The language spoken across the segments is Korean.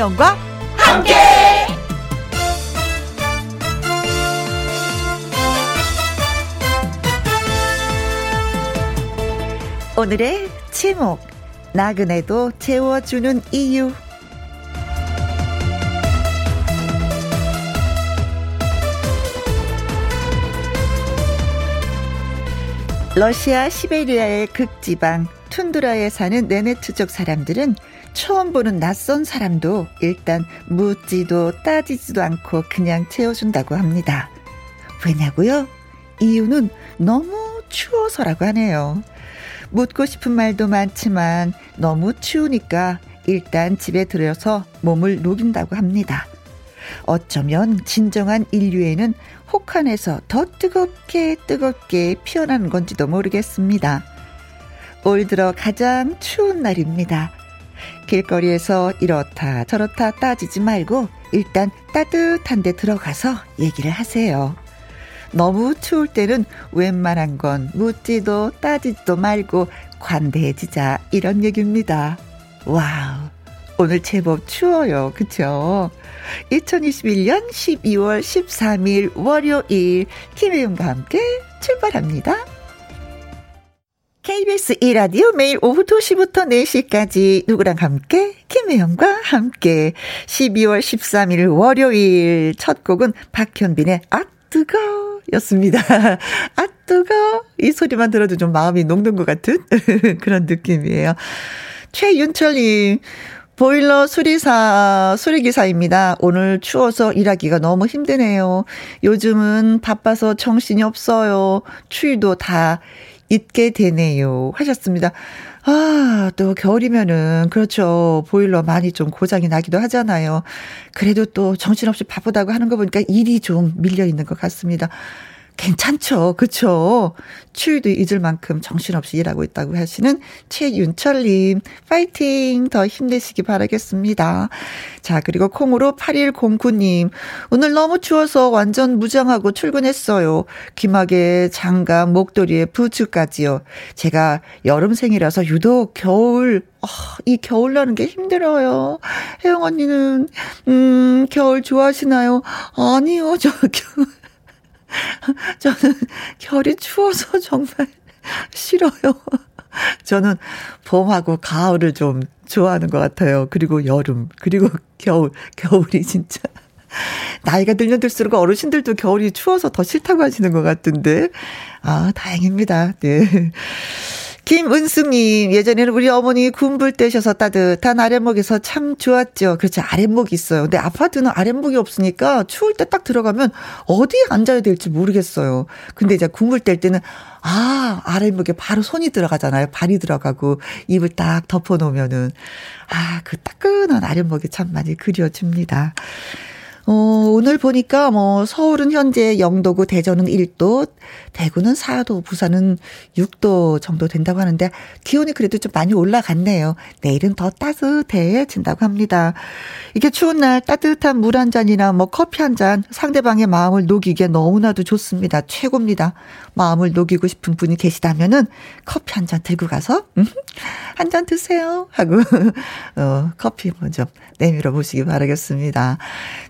김혜영과 함께. 오늘의 제목 나그네도 재워주는 이유 러시아 시베리아의 극지방 툰드라에 사는 네네트족 사람들은 처음 보는 낯선 사람도 일단 묻지도 따지지도 않고 그냥 채워준다고 합니다. 왜냐고요? 이유는 너무 추워서라고 하네요. 묻고 싶은 말도 많지만 너무 추우니까 일단 집에 들여서 몸을 녹인다고 합니다. 어쩌면 진정한 인류에는 혹한에서 더 뜨겁게 뜨겁게 피어나는 건지도 모르겠습니다. 올 들어 가장 추운 날입니다. 길거리에서 이렇다 저렇다 따지지 말고 일단 따뜻한 데 들어가서 얘기를 하세요. 너무 추울 때는 웬만한 건 묻지도 따지지도 말고 관대해지자 이런 얘기입니다. wow. 오늘 제법 추워요. 그쵸? 2021년 12월 13일 월요일 김혜영과 함께 출발합니다. KBS 1라디오 매일 오후 2시부터 4시까지 누구랑 함께 김혜영과 함께 12월 13일 월요일 첫 곡은 박현빈의 아 뜨거 였습니다. 아 뜨거 이 소리만 들어도 좀 마음이 녹는 것 같은 그런 느낌이에요. 최윤철님 보일러 수리사, 수리기사입니다. 오늘 추워서 일하기가 너무 힘드네요. 요즘은 바빠서 정신이 없어요. 추위도 다 잊게 되네요. 하셨습니다. 아, 또 겨울이면은, 그렇죠. 보일러 많이 좀 고장이 나기도 하잖아요. 그래도 또 정신없이 바쁘다고 하는 거 보니까 일이 좀 밀려 있는 것 같습니다. 괜찮죠. 그쵸? 추위도 잊을 만큼 정신없이 일하고 있다고 하시는 최윤철님, 파이팅! 더 힘내시기 바라겠습니다. 자, 그리고 콩으로 8109님, 오늘 너무 추워서 완전 무장하고 출근했어요. 귀마개, 장갑, 목도리에 부츠까지요. 제가 여름생이라서 유독 겨울, 어, 이 겨울 나는 게 힘들어요. 혜영 언니는, 음, 겨울 좋아하시나요? 아니요, 저 겨울. 저는 겨울이 추워서 정말 싫어요. 저는 봄하고 가을을 좀 좋아하는 것 같아요. 그리고 여름, 그리고 겨울, 겨울이 진짜. 나이가 들면 들수록 어르신들도 겨울이 추워서 더 싫다고 하시는 것 같은데. 아, 다행입니다. 네. 김은숙님, 예전에는 우리 어머니 군불 떼셔서 따뜻한 아랫목에서 참 좋았죠. 그렇죠. 아랫목이 있어요. 근데 아파트는 아랫목이 없으니까 추울 때 딱 들어가면 어디에 앉아야 될지 모르겠어요. 근데 이제 군불 뗄 때는 아, 아랫목에 바로 손이 들어가잖아요. 발이 들어가고 입을 딱 덮어 놓으면은 아, 그 따끈한 아랫목이 참 많이 그려집니다. 어, 오늘 보니까 뭐 서울은 현재 0도고 대전은 1도, 대구는 4도, 부산은 6도 정도 된다고 하는데 기온이 그래도 좀 많이 올라갔네요. 내일은 더 따뜻해진다고 합니다. 이게 추운 날 따뜻한 물 한 잔이나 뭐 커피 한 잔 상대방의 마음을 녹이기에 너무나도 좋습니다. 최고입니다. 마음을 녹이고 싶은 분이 계시다면은 커피 한 잔 들고 가서 음, 한잔 드세요 하고 어, 커피 먼저 내밀어 보시기 바라겠습니다.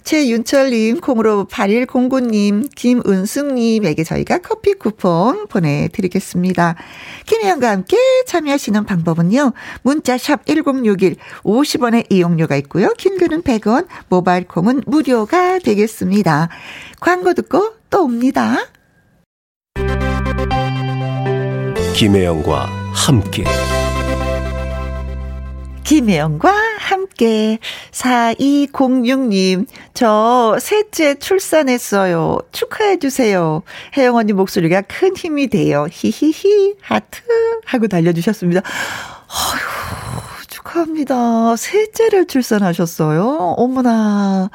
최윤철님, 콩으로 8109님, 김은숙님에게 저희가 커피 쿠폰 보내드리겠습니다. 김혜영과 함께 참여하시는 방법은요. 문자샵 1061 50원의 이용료가 있고요. 킹글은 100원, 모바일 콩은 무료가 되겠습니다. 광고 듣고 또 옵니다. 김혜영과 함께 김혜영과 함께 4206님 저 셋째 출산했어요. 축하해 주세요. 혜영 언니 목소리가 큰 힘이 돼요. 히히히 하트 하고 달려주셨습니다. 어휴 축하합니다. 셋째를 출산하셨어요. 어머나.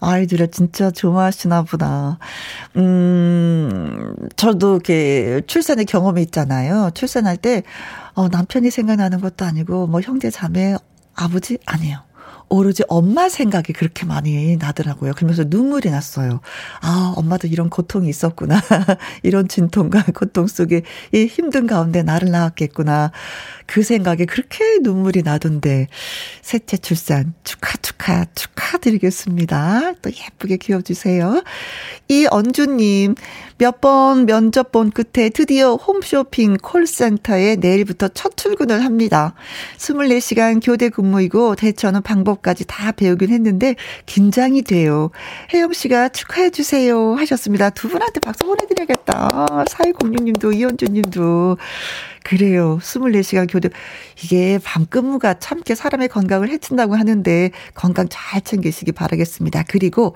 아이들을 진짜 좋아하시나 보다. 음, 저도 이렇게 출산의 경험이 있잖아요. 출산할 때, 어, 남편이 생각나는 것도 아니고, 뭐 형제 자매, 아버지? 아니에요. 오로지 엄마 생각이 그렇게 많이 나더라고요. 그러면서 눈물이 났어요. 아, 엄마도 이런 고통이 있었구나. 이런 진통과 고통 속에 이 힘든 가운데 나를 낳았겠구나. 그 생각에 그렇게 눈물이 나던데 셋째 출산 축하 축하 축하드리겠습니다. 또 예쁘게 키워주세요. 이 언주님 몇 번 면접 본 끝에 드디어 홈쇼핑 콜센터에 내일부터 첫 출근을 합니다. 24시간 교대 근무이고 대처하는 방법까지 다 배우긴 했는데 긴장이 돼요. 혜영 씨가 축하해 주세요 하셨습니다. 두 분한테 박수 보내드려야겠다. 4206님도 이현주 님도 그래요. 24시간 교대. 이게 밤 근무가 참 이렇게 사람의 건강을 해친다고 하는데 건강 잘 챙기시기 바라겠습니다. 그리고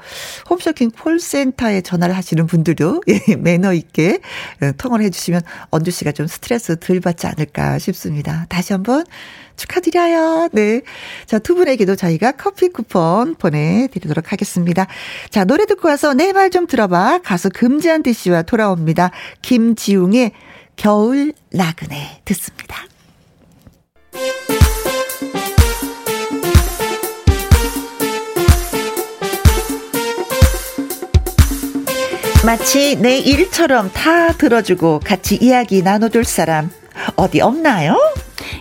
홈쇼핑 콜센터에 전화를 하시는 분들도 예, 매너 있게 어, 통화를 해주시면 언주 씨가 좀 스트레스 덜 받지 않을까 싶습니다. 다시 한번 축하드려요. 네. 자, 두 분에게도 저희가 커피 쿠폰 보내드리도록 하겠습니다. 자, 노래 듣고 와서 내 말 좀 들어봐. 가수 금지한디 씨와 돌아옵니다. 김지웅의 겨울 나그네 듣습니다. 마치 내 일처럼 다 들어주고 같이 이야기 나눠줄 사람 어디 없나요?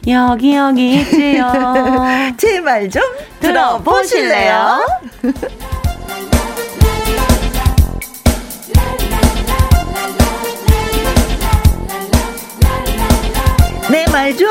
여기 여기 있지요. 제 말 좀 들어보실래요? 내 말 좀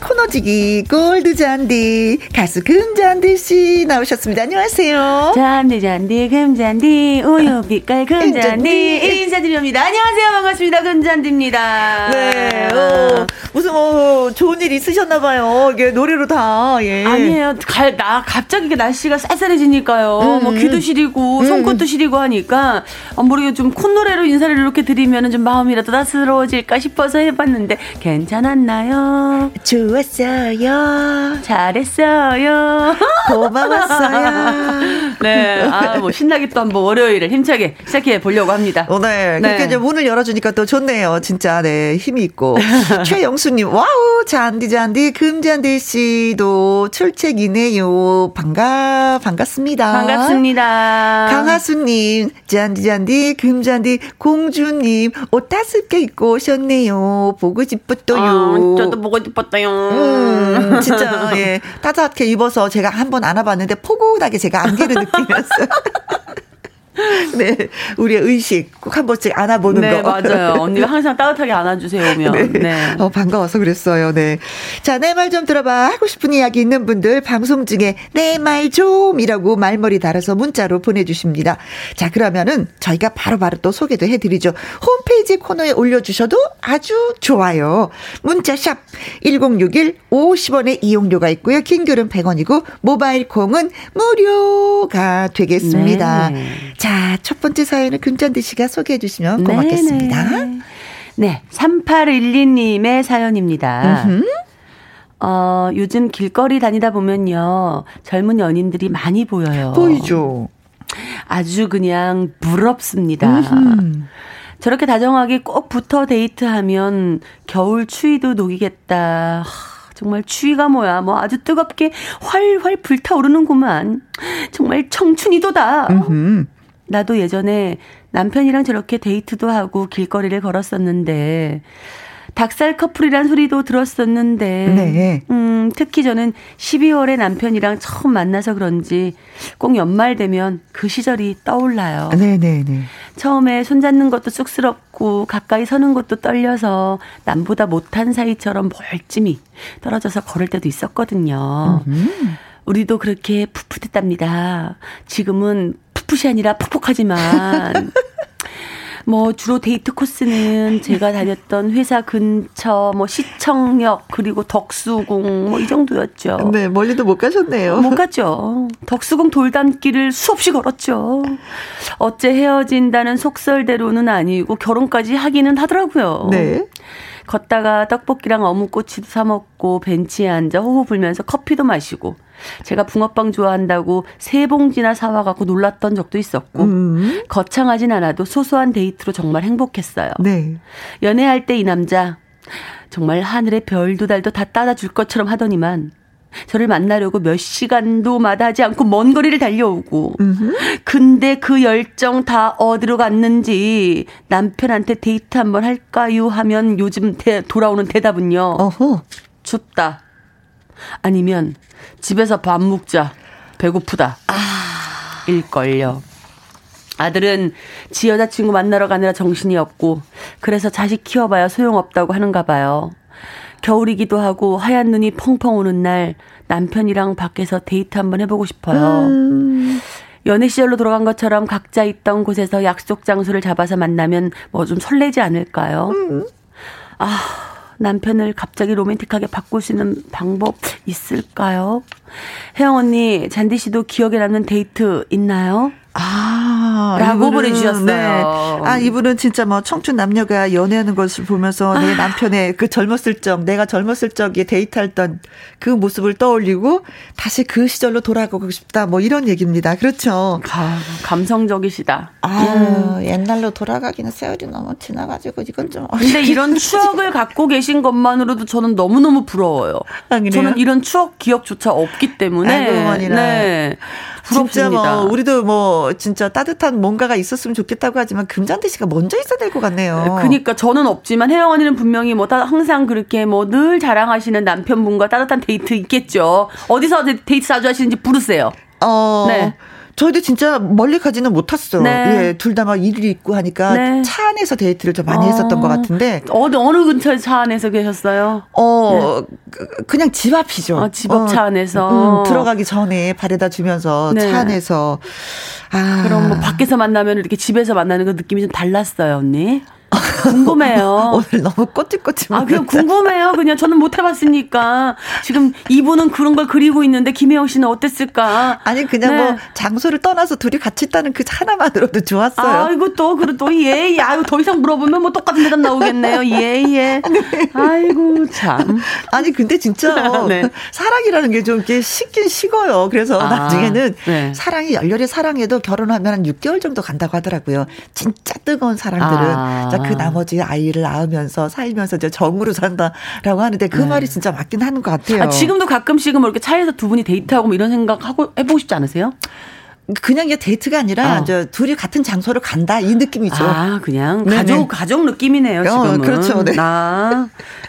코너지기 골드 잔디 가수 금잔디 씨 나오셨습니다. 안녕하세요. 잔디 잔디 금잔디 우유 빛깔 금잔디 인사드립니다. 안녕하세요 반갑습니다 금잔디입니다. 네. 어, 무슨 뭐 좋은 일 있으셨나 봐요. 이게 노래로 다. 예. 아니에요. 갈, 나 갑자기 날씨가 쌀쌀해지니까요. 음. 뭐 귀도 시리고 음. 손끝도 시리고 하니까 어, 모르게 좀 콧노래로 인사를 이렇게 드리면 좀 마음이라도 따스러워질까 싶어서 해봤는데 괜찮았나요? 좋 았어요. 잘했어요. 고마웠어요. 네. 아, 뭐 신나게 또 한번 월요일을 힘차게 시작해 보려고 합니다. 오 네. 네. 그렇게 이제 문을 열어주니까 또 좋네요. 진짜, 네. 힘이 있고. 최영수님, wow, 잔디, 잔디, 금잔디 씨도 출첵이네요. 반가, 반갑습니다. 반갑습니다. 강하수님, 잔디, 잔디, 금잔디, 공주님, 옷 따숩게 입고 오셨네요. 보고 싶었어요. 아, 저도 보고 싶었어요. 음, 진짜, 예. 따뜻하게 입어서 제가 한번 안아봤는데 포근하게 제가 안기는 느낌이었어요. 네. 우리의 의식 꼭 한 번씩 안아보는 네, 거. 맞아요. 언니가 항상 따뜻하게 안아주세요, 오면. 네. 네. 어, 반가워서 그랬어요. 네. 자, 내 말 좀 들어봐. 하고 싶은 이야기 있는 분들 방송 중에 내 말 좀이라고 말머리 달아서 문자로 보내주십니다. 자, 그러면은 저희가 바로바로 바로 또 소개도 해드리죠. 홈페이지 코너에 올려주셔도 아주 좋아요. 문자샵 1061 50원의 이용료가 있고요. 킹글은 100원이고 모바일 콩은 무료가 되겠습니다. 네. 자, 첫 번째 사연을 금잔디 씨가 소개해 주시면 고맙겠습니다. 네네. 네, 3812님의 사연입니다. 음흠. 어, 요즘 길거리 다니다 보면요. 젊은 연인들이 많이 보여요. 보이죠. 아주 그냥 부럽습니다. 음흠. 저렇게 다정하게 꼭 붙어 데이트하면 겨울 추위도 녹이겠다. 정말 추위가 뭐야. 뭐 아주 뜨겁게 활활 불타오르는구만. 정말 청춘이도다. 음흠. 나도 예전에 남편이랑 저렇게 데이트도 하고 길거리를 걸었었는데 닭살 커플이란 소리도 들었었는데 네. 음, 특히 저는 12월에 남편이랑 처음 만나서 그런지 꼭 연말 되면 그 시절이 떠올라요. 네, 네, 네. 처음에 손잡는 것도 쑥스럽고 가까이 서는 것도 떨려서 남보다 못한 사이처럼 멀찌미 떨어져서 걸을 때도 있었거든요. 음. 우리도 그렇게 풋풋했답니다. 지금은 풋풋이 아니라 푹푹하지만 뭐 주로 데이트 코스는 제가 다녔던 회사 근처 뭐 시청역 그리고 덕수궁 뭐 이 정도였죠. 네, 멀리도 못 가셨네요. 못 갔죠. 덕수궁 돌담길을 수없이 걸었죠. 어째 헤어진다는 속설대로는 아니고 결혼까지 하기는 하더라고요. 네. 걷다가 떡볶이랑 어묵꼬치도 사 먹고 벤치에 앉아 호호 불면서 커피도 마시고 제가 붕어빵 좋아한다고 세 봉지나 사와갖고 놀랐던 적도 있었고 음. 거창하진 않아도 소소한 데이트로 정말 행복했어요. 네. 연애할 때 이 남자 정말 하늘의 별도 달도 다 따다 줄 것처럼 하더니만 저를 만나려고 몇 시간도 마다하지 않고 먼 거리를 달려오고. 근데 그 열정 다 어디로 갔는지 남편한테 데이트 한번 할까요? 하면 요즘 대, 돌아오는 대답은요. 어허. 춥다. 아니면 집에서 밥 먹자. 배고프다. 아. 일걸요. 아들은 지 여자친구 만나러 가느라 정신이 없고 그래서 자식 키워봐야 소용없다고 하는가 봐요. 겨울이기도 하고 하얀 눈이 펑펑 오는 날 남편이랑 밖에서 데이트 한번 해보고 싶어요. 음. 연애 시절로 돌아간 것처럼 각자 있던 곳에서 약속 장소를 잡아서 만나면 뭐 좀 설레지 않을까요? 음. 아, 남편을 갑자기 로맨틱하게 바꿀 수 있는 방법 있을까요? 혜영 언니, 잔디 씨도 기억에 남는 데이트 있나요? 아, 라고 이분은, 보내주셨어요. 네. 아, 이분은 진짜 뭐 청춘 남녀가 연애하는 것을 보면서 내 아. 남편의 그 젊었을 적, 내가 젊었을 적에 데이트했던 그 모습을 떠올리고 다시 그 시절로 돌아가고 싶다. 뭐 이런 얘기입니다. 그렇죠. 가, 감성적이시다. 아, 음. 옛날로 돌아가기는 세월이 너무 지나가지고 이건 좀. 근데 이런 추억을 갖고 계신 것만으로도 저는 너무너무 부러워요. 아, 저는 이런 추억 기억조차 없기 때문에. 아이고, 네. 진짜 뭐 우리도 뭐 진짜 따뜻한 뭔가가 있었으면 좋겠다고 하지만 금잔디 씨가 먼저 있어야 될 것 같네요. 그러니까 저는 없지만 혜영 언니는 분명히 뭐 항상 그렇게 뭐 늘 자랑하시는 남편분과 따뜻한 데이트 있겠죠. 어디서 데이트 자주 하시는지 부르세요. 어. 네. 저희도 진짜 멀리 가지는 못했어. 네. 예, 둘 다 막 일이 있고 하니까 네. 차 안에서 데이트를 좀 많이 어. 했었던 것 같은데. 어느 어느 근처에 차 안에서 계셨어요? 어, 네. 그냥 집 앞이죠. 어, 집앞 어, 차 안에서 음, 들어가기 전에 바래다 주면서 네. 차 안에서. 아. 그럼 뭐 밖에서 만나면 이렇게 집에서 만나는 그 느낌이 좀 달랐어요, 언니? 궁금해요. 오늘 너무 꼬집꼬집. 아, 그냥 궁금해요. 그냥 저는 못 해봤으니까. 지금 이분은 그런 걸 그리고 있는데 김혜영 씨는 어땠을까? 아니, 그냥 뭐 네. 뭐 장소를 떠나서 둘이 같이 있다는 그 하나만으로도 좋았어요. 아이고, 또, 그래, 또, 예, 예. 아유, 더 이상 물어보면 뭐 똑같은 대답 나오겠네요. 예, 예. 네. 아이고, 참. 아니, 근데 진짜 네. 사랑이라는 게 좀 이렇게 식긴 식어요. 그래서 아, 나중에는 네. 사랑이 열렬히 사랑해도 결혼하면 한 6개월 정도 간다고 하더라고요. 진짜 뜨거운 사랑들은. 아. 그 나머지 아이를 낳으면서 살면서 이제 정으로 산다라고 하는데 그 네. 말이 진짜 맞긴 하는 것 같아요. 아, 지금도 가끔씩은 뭐 이렇게 차에서 두 분이 데이트하고 뭐 이런 생각 하고 해보고 싶지 않으세요? 그냥 이게 데이트가 아니라 어. 저 둘이 같은 장소를 간다 이 느낌이죠. 아 그냥 네네. 가족 가족 느낌이네요. 어, 지금은. 어, 그렇죠. 네. 아,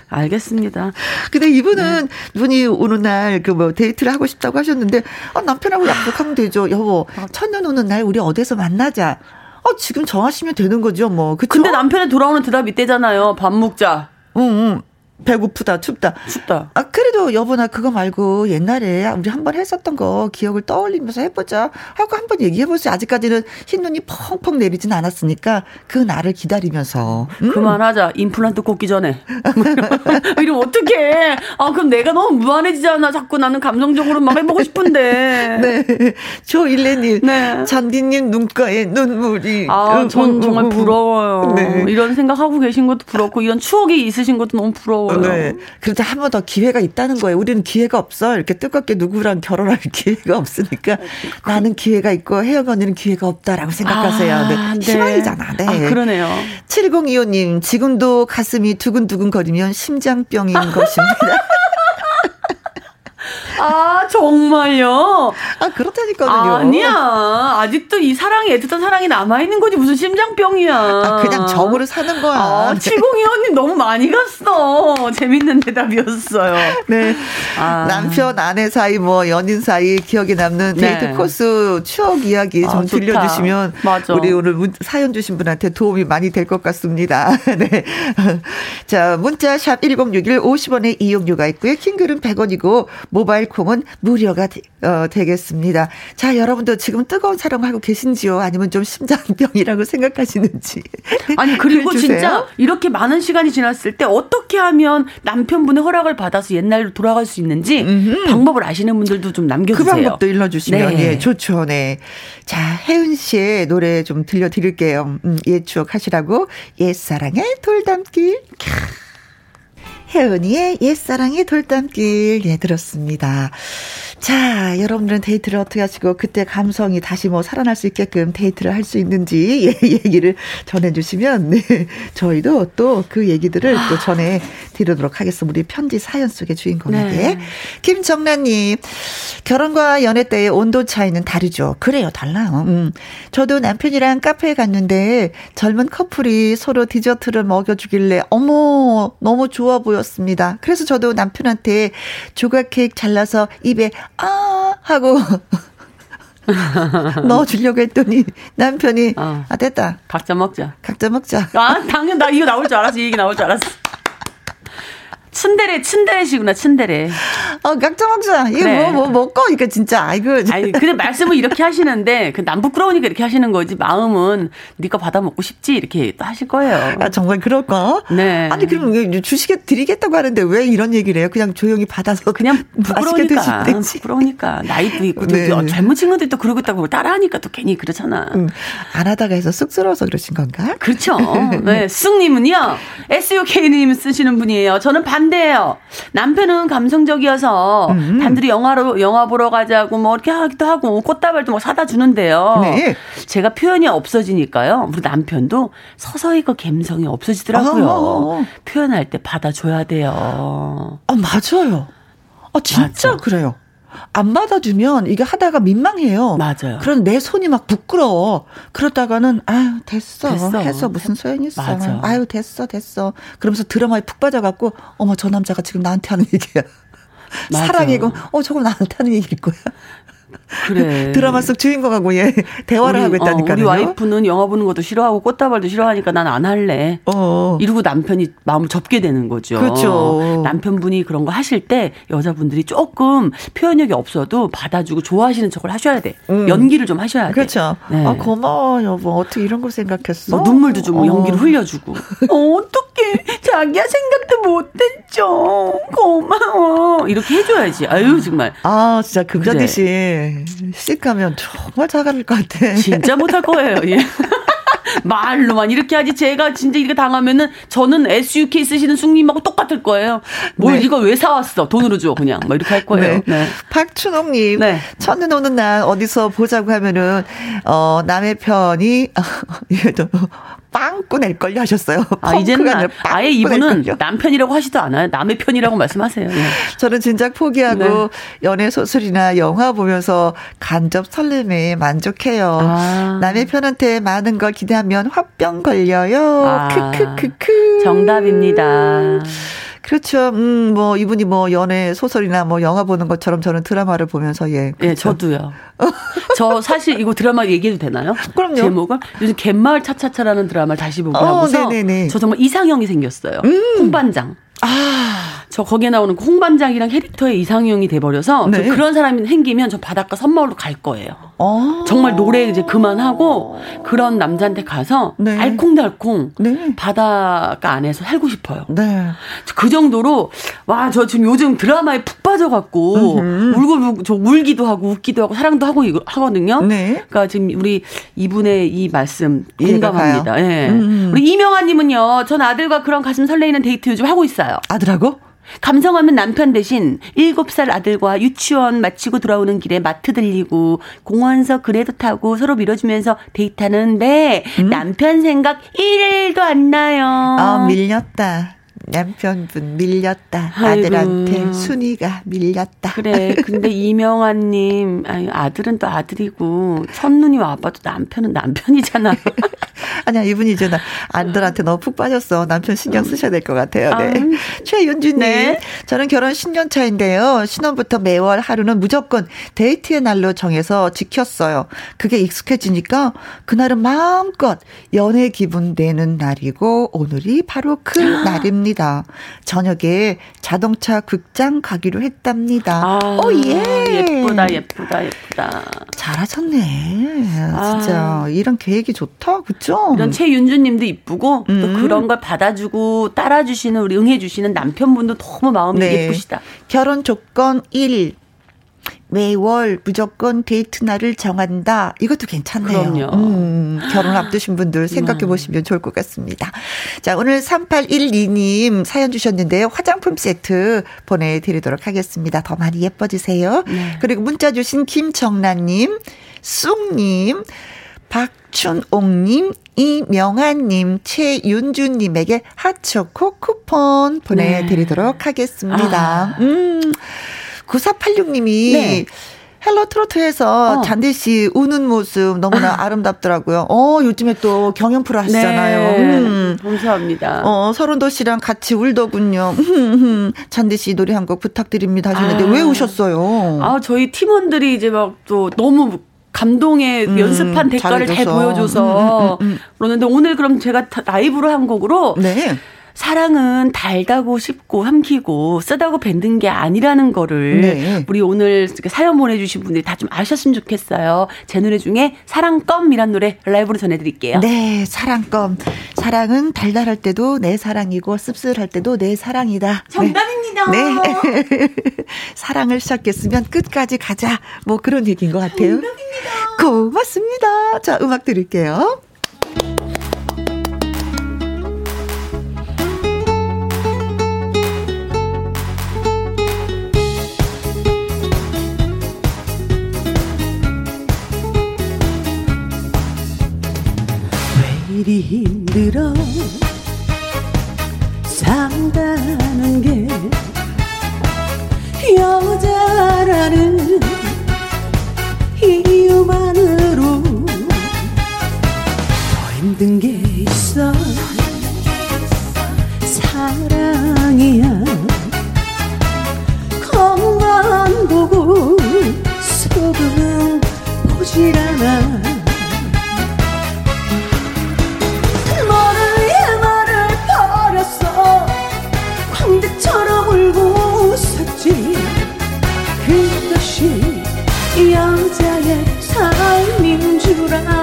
알겠습니다. 근데 이분은 네. 분이 오는 날 그 뭐 데이트를 하고 싶다고 하셨는데 아, 남편하고 약속하면 되죠. 여보 어. 첫눈 오는 날 우리 어디서 만나자. 어, 지금 정하시면 되는 거죠, 뭐. 그쵸? 근데 남편의 돌아오는 대답이 이때잖아요. 밥 먹자. 응, 응. 배고프다, 춥다. 춥다. 아, 그래도 여보, 나 그거 말고 옛날에 우리 한 번 했었던 거 기억을 떠올리면서 해보자. 하고 한 번 얘기해보자. 아직까지는 흰 눈이 펑펑 내리진 않았으니까 그 날을 기다리면서. 음. 그만하자. 임플란트 꽂기 전에. 이러면 어떡해. 아, 그럼 내가 너무 무한해지잖아. 자꾸 나는 감정적으로 막 해보고 싶은데. 네. 조일레님. 네. 잔디님 눈가에 눈물이. 아, 전 정말 부러워요. 네. 이런 생각하고 계신 것도 부럽고, 이런 추억이 있으신 것도 너무 부러워요. 네. 그런데 한 번 더 기회가 있다는 거예요. 우리는 기회가 없어. 이렇게 뜨겁게 누구랑 결혼할 기회가 없으니까 나는 기회가 있고 혜영 언니는 기회가 없다라고 생각하세요. 아, 네. 네. 희망이잖아. 네. 아, 그러네요. 7025님, 지금도 가슴이 두근두근 거리면 심장병인 것입니다. 아, 정말요? 아, 그렇다니까요. 아니야. 아직도 이 사랑이, 애틋한 사랑이 남아있는 거지. 무슨 심장병이야. 아, 그냥 정으로 사는 거야. 아, 702호님 너무 많이 갔어. 재밌는 대답이었어요. 네. 아. 남편, 아내 사이, 뭐, 연인 사이 기억에 남는 네. 데이트 네. 코스 추억 이야기 좀 아, 들려주시면. 맞아. 우리 오늘 문, 사연 주신 분한테 도움이 많이 될 것 같습니다. 네. 자, 문자 샵 1061 50원의 이용료가 있고요. 킹글은 100원이고, 모바일 콩은 무료가 되, 어, 되겠습니다. 자, 여러분도 지금 뜨거운 사랑하고 계신지요? 아니면 좀 심장병이라고 생각하시는지. 아니, 그리고 진짜 이렇게 많은 시간이 지났을 때 어떻게 하면 남편분의 허락을 받아서 옛날로 돌아갈 수 있는지 음흠. 방법을 아시는 분들도 좀 남겨주세요. 그 방법도 일러주시면 네. 예, 좋죠. 네. 자, 혜은 씨의 노래 좀 들려드릴게요. 음, 옛 추억 하시라고 옛사랑의 돌담길. 캬. 혜은이의 옛사랑의 돌담길 예 들었습니다. 자, 여러분들은 데이트를 어떻게 하시고 그때 감성이 다시 뭐 살아날 수 있게끔 데이트를 할 수 있는지 예, 얘기를 전해주시면 네, 저희도 또 그 얘기들을 또 전해 드리도록 하겠습니다. 우리 편지 사연 속의 주인공에게 네. 김정란님 결혼과 연애 때의 온도 차이는 다르죠. 그래요, 달라요. 음. 저도 남편이랑 카페에 갔는데 젊은 커플이 서로 디저트를 먹여주길래 어머 너무 좋아 보였습니다. 그래서 저도 남편한테 조각 케이크 잘라서 입에 아 하고 넣어 주려고 했더니 남편이 어. 아 됐다. 각자 먹자. 각자 먹자. 아 당연 나 이거 나올 줄 알았어. 이 얘기 나올 줄 알았어. 츤데레, 츤데레시구나, 츤데레. 어, 각자 먹자. 이거 그래. 뭐, 뭐, 먹고, 이거 진짜, 아이고. 아니, 근데 말씀을 이렇게 하시는데, 그, 남 부끄러우니까 이렇게 하시는 거지, 마음은, 니가 받아 먹고 싶지, 이렇게 또 하실 거예요. 아, 정말 그럴까? 네. 아니, 그럼 주시게 드리겠다고 하는데 왜 이런 얘기를 해요? 그냥 조용히 받아서. 그냥 부끄러우니까. 부끄러우니까. 나이도 있고, 네. 또 젊은 친구들도 그러고 있다고 따라하니까 또 괜히 그렇잖아. 음, 안 하다가 해서 쑥스러워서 그러신 건가? 그렇죠. 네. 쑥님은요, SUK님 쓰시는 분이에요. 저는 반 반대예요. 남편은 감성적이어서 음. 단둘이 영화로 영화 보러 가자고 뭐 이렇게 하기도 하고 꽃다발도 뭐 사다 주는데요. 네. 제가 표현이 없어지니까요. 우리 남편도 서서히 그 감성이 없어지더라고요. 아. 표현할 때 받아줘야 돼요. 아 맞아요. 아 진짜 맞아. 그래요. 안 받아주면 이게 하다가 민망해요. 맞아요. 그런 내 손이 막 부끄러워. 그러다가는 아유 됐어, 됐어. 해서 무슨 소용이 있어. 맞아. 아유 됐어 됐어. 그러면서 드라마에 푹 빠져갖고 어머 저 남자가 지금 나한테 하는 얘기야. 사랑이고 어 저거 나한테 하는 얘기일 거야. 그래. 드라마 속 주인공하고 예 대화를 우리, 하고 있다니까요. 어, 우리 와이프는 영화 보는 것도 싫어하고 꽃다발도 싫어하니까 난 안 할래. 어. 이러고 남편이 마음을 접게 되는 거죠. 그렇죠. 남편분이 그런 거 하실 때 여자분들이 조금 표현력이 없어도 받아주고 좋아하시는 척을 하셔야 돼. 음. 연기를 좀 하셔야 돼. 그렇죠. 네. 아 고마워 여보. 어떻게 이런 걸 생각했어? 뭐 눈물도 주고 어. 연기를 흘려주고. 어, 어떡해. 자기야 생각도 못했죠. 고마워. 이렇게 해줘야지. 아유 정말. 아 진짜 금자디 씨. 씩 가면 정말 잘할 것 같아. 진짜 못할 거예요. 예. 말로만 이렇게 하지 제가 진짜 이렇게 당하면은 저는 SUK 쓰시는 숙님하고 똑같을 거예요. 뭘 네. 이거 왜 사왔어? 돈으로 줘 그냥 뭐 이렇게 할 거예요. 네. 네. 박춘옥님 네. 첫눈 오는 날 어디서 보자고 하면은 어 남의 편이 빵꾸 낼걸요 하셨어요. 아, 이제는 아, 아예 이분은 남편이라고 하시도 않아요. 남의 편이라고 말씀하세요. 예. 저는 진작 포기하고 네. 연애 소설이나 영화 보면서 간접 설렘에 만족해요. 아. 남의 편한테 많은 걸 기대하면 화병 걸려요. 아. 크크크크. 정답입니다. 그렇죠. 음, 뭐, 이분이 뭐, 연애 소설이나 뭐, 영화 보는 것처럼 저는 드라마를 보면서, 예. 그렇죠. 예, 저도요. 저 사실 이거 드라마 얘기해도 되나요? 그럼요. 제목을 요즘 갯마을 차차차라는 드라마를 다시 보고 어, 나서저 정말 이상형이 생겼어요. 음. 홍반장. 아. 저 거기에 나오는 그 홍반장이랑 캐릭터의 이상형이 돼버려서 네. 그런 사람이 생기면 저 바닷가 선마을로 갈 거예요. 어. 정말 노래 이제 그만하고 그런 남자한테 가서 네. 알콩달콩 네. 바닷가 안에서 살고 싶어요. 네. 그 정도로 와 저 지금 요즘 드라마에 푹 빠져갖고 울고 저 울기도 하고 웃기도 하고 사랑도 하고 이거 하거든요. 네. 그러니까 지금 우리 이분의 이 말씀 공감합니다. 예. 네. 음. 우리 이명아님은요. 전 아들과 그런 가슴 설레이는 데이트 요즘 하고 있어요. 아들하고? 감성하면 남편 대신 7살 아들과 유치원 마치고 돌아오는 길에 마트 들리고 공원서 그래도 타고 서로 밀어주면서 데이트하는데 음? 남편 생각 1도 안 나요. 아, 밀렸다. 남편분 밀렸다. 아들한테 아이고. 순이가 밀렸다. 그래. 근데 이명아님, 아니, 아들은 또 아들이고, 첫눈이 와봐도 남편은 남편이잖아. 아니야, 이분이 이제 아들한테 너무 푹 빠졌어. 남편 신경 쓰셔야 될 것 같아요. 네. 아, 최윤주 님. 네. 저는 결혼 10년 차인데요. 신혼부터 매월 하루는 무조건 데이트의 날로 정해서 지켰어요. 그게 익숙해지니까 그날은 마음껏 연애 기분 내는 날이고, 오늘이 바로 그 날입니다. 합니다. 저녁에 자동차 극장 가기로 했답니다. 아, 오, 예. 예쁘다, 예쁘다, 예쁘다. 잘하셨네. 진짜. 아. 이런 계획이 좋다. 그쵸? 이런 최윤주 님도 이쁘고, 음. 또 그런 걸 받아주고, 따라주시는, 우리 응해주시는 남편분도 너무 마음이 네. 예쁘시다. 결혼 조건 1. 매월 무조건 데이트 날을 정한다. 이것도 괜찮네요. 그럼요. 음, 결혼 앞두신 분들 생각해 보시면 좋을 것 같습니다. 자, 오늘 3812님 사연 주셨는데요. 화장품 세트 보내드리도록 하겠습니다. 더 많이 예뻐지세요. 네. 그리고 문자 주신 김정란님, 쑥님, 박춘옥님, 이명아님, 최윤주님에게 핫초코 쿠폰 보내드리도록 네. 하겠습니다. 아. 음, 9486님이 네. 헬로 트로트에서 어. 잔디 씨 우는 모습 너무나 아. 름답더라고요 어, 요즘에 또 경연 프로 하시잖아요. 네. 음. 감사합니다. 어, 서른도 씨랑 같이 울더군요. 잔디 씨 노래 한 곡 부탁드립니다 하시는데 아. 왜 우셨어요? 아, 저희 팀원들이 이제 막 또 너무 감동의 음, 연습한 대가를 잘 보여줘서 음, 음, 음, 음, 그러는데 오늘 그럼 제가 라이브로 한 곡으로 네. 사랑은 달다고 쉽고 삼키고 쓰다고 뱉는 게 아니라는 거를 네. 우리 오늘 사연 보내주신 분들이 다 좀 아셨으면 좋겠어요. 제 노래 중에 사랑껌이란 노래 라이브로 전해드릴게요. 네, 사랑껌. 사랑은 달달할 때도 내 사랑이고 씁쓸할 때도 내 사랑이다. 정답입니다. 네. 네. 사랑을 시작했으면 끝까지 가자. 뭐 그런 얘기인 것 같아요. 정답입니다. 고맙습니다. 자, 음악 드릴게요. 일이 힘들어 산다는 게 여자라는 이유만으로 더 힘든 게 있어. 사랑이야. 겉만 보고 속은 보질 않아 삶인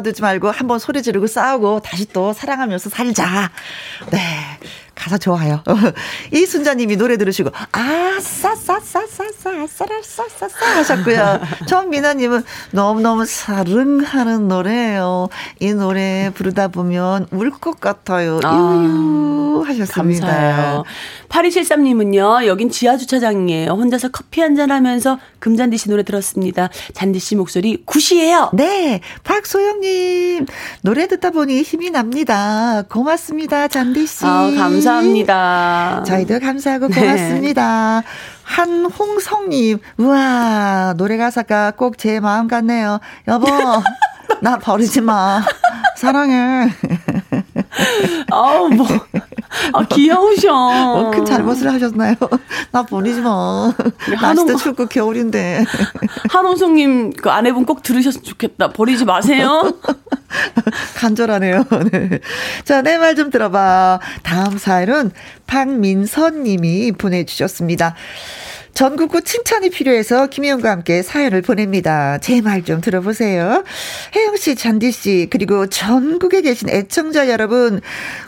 담아두지 말고 한번 소리 지르고 싸우고 다시 또 사랑하면서 살자. 네. 가사 좋아요. 이순자님이 노래 들으시고 아싸싸싸싸싸 아싸라싸싸싸 하셨고요. 정민아님은 너무 너무 사랑하는 노래예요. 이 노래 부르다 보면 울 것 같아요. 아, 하셨습니다. 감사해요. 8273님은요. 여긴 지하 주차장이에요. 혼자서 커피 한잔 하면서 금잔디 씨 노래 들었습니다. 잔디 씨 목소리 굿이에요. 네. 박소영 님 노래 듣다 보니 힘이 납니다. 고맙습니다. 잔디 씨. 아, 감사합니다. 저희도 감사하고 네. 고맙습니다. 네. 한홍성님, 우와, 노래 가사가 꼭 제 마음 같네요. 여보, 나 버리지 마. 사랑해. 아우, 뭐. 아, 귀여우셔. 어, 큰 잘못을 하셨나요? 나 버리지 마. 날씨도 춥고 겨울인데. 한홍성님, 그 아내분 꼭 들으셨으면 좋겠다. 버리지 마세요. 간절하네요. 네. 자, 내 말 좀 들어봐. 다음 사연은 박민선 님이 보내주셨습니다. 전국구 칭찬이 필요해서 김혜영과 함께 사연을 보냅니다. 제 말 좀 들어보세요. 혜영 씨, 잔디 씨, 그리고 전국에 계신 애청자 여러분,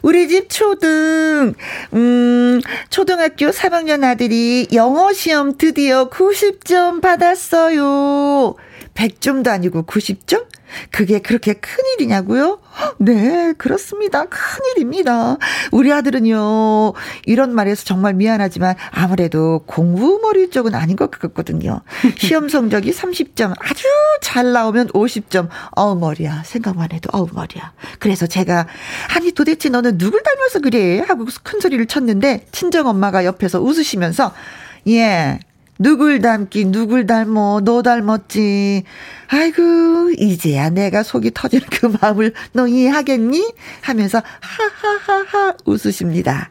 우리 집 초등, 음, 초등학교 3학년 아들이 영어 시험 드디어 90점 받았어요. 100점도 아니고 90점? 그게 그렇게 큰일이냐고요? 네, 그렇습니다. 큰일입니다. 우리 아들은요, 이런 말에서 정말 미안하지만 아무래도 공부머리 쪽은 아닌 것 같거든요. 시험 성적이 30점 아주 잘 나오면 50점. 어우, 머리야. 생각만 해도 어우, 머리야. 그래서 제가, 아니, 도대체 너는 누굴 닮아서 그래? 하고 큰 소리를 쳤는데, 친정 엄마가 옆에서 웃으시면서, 예, 누굴 닮기 누굴 닮어 너 닮았지. 아이고 이제야 내가 속이 터지는 그 마음을 너 이해하겠니? 하면서 하하하하 웃으십니다.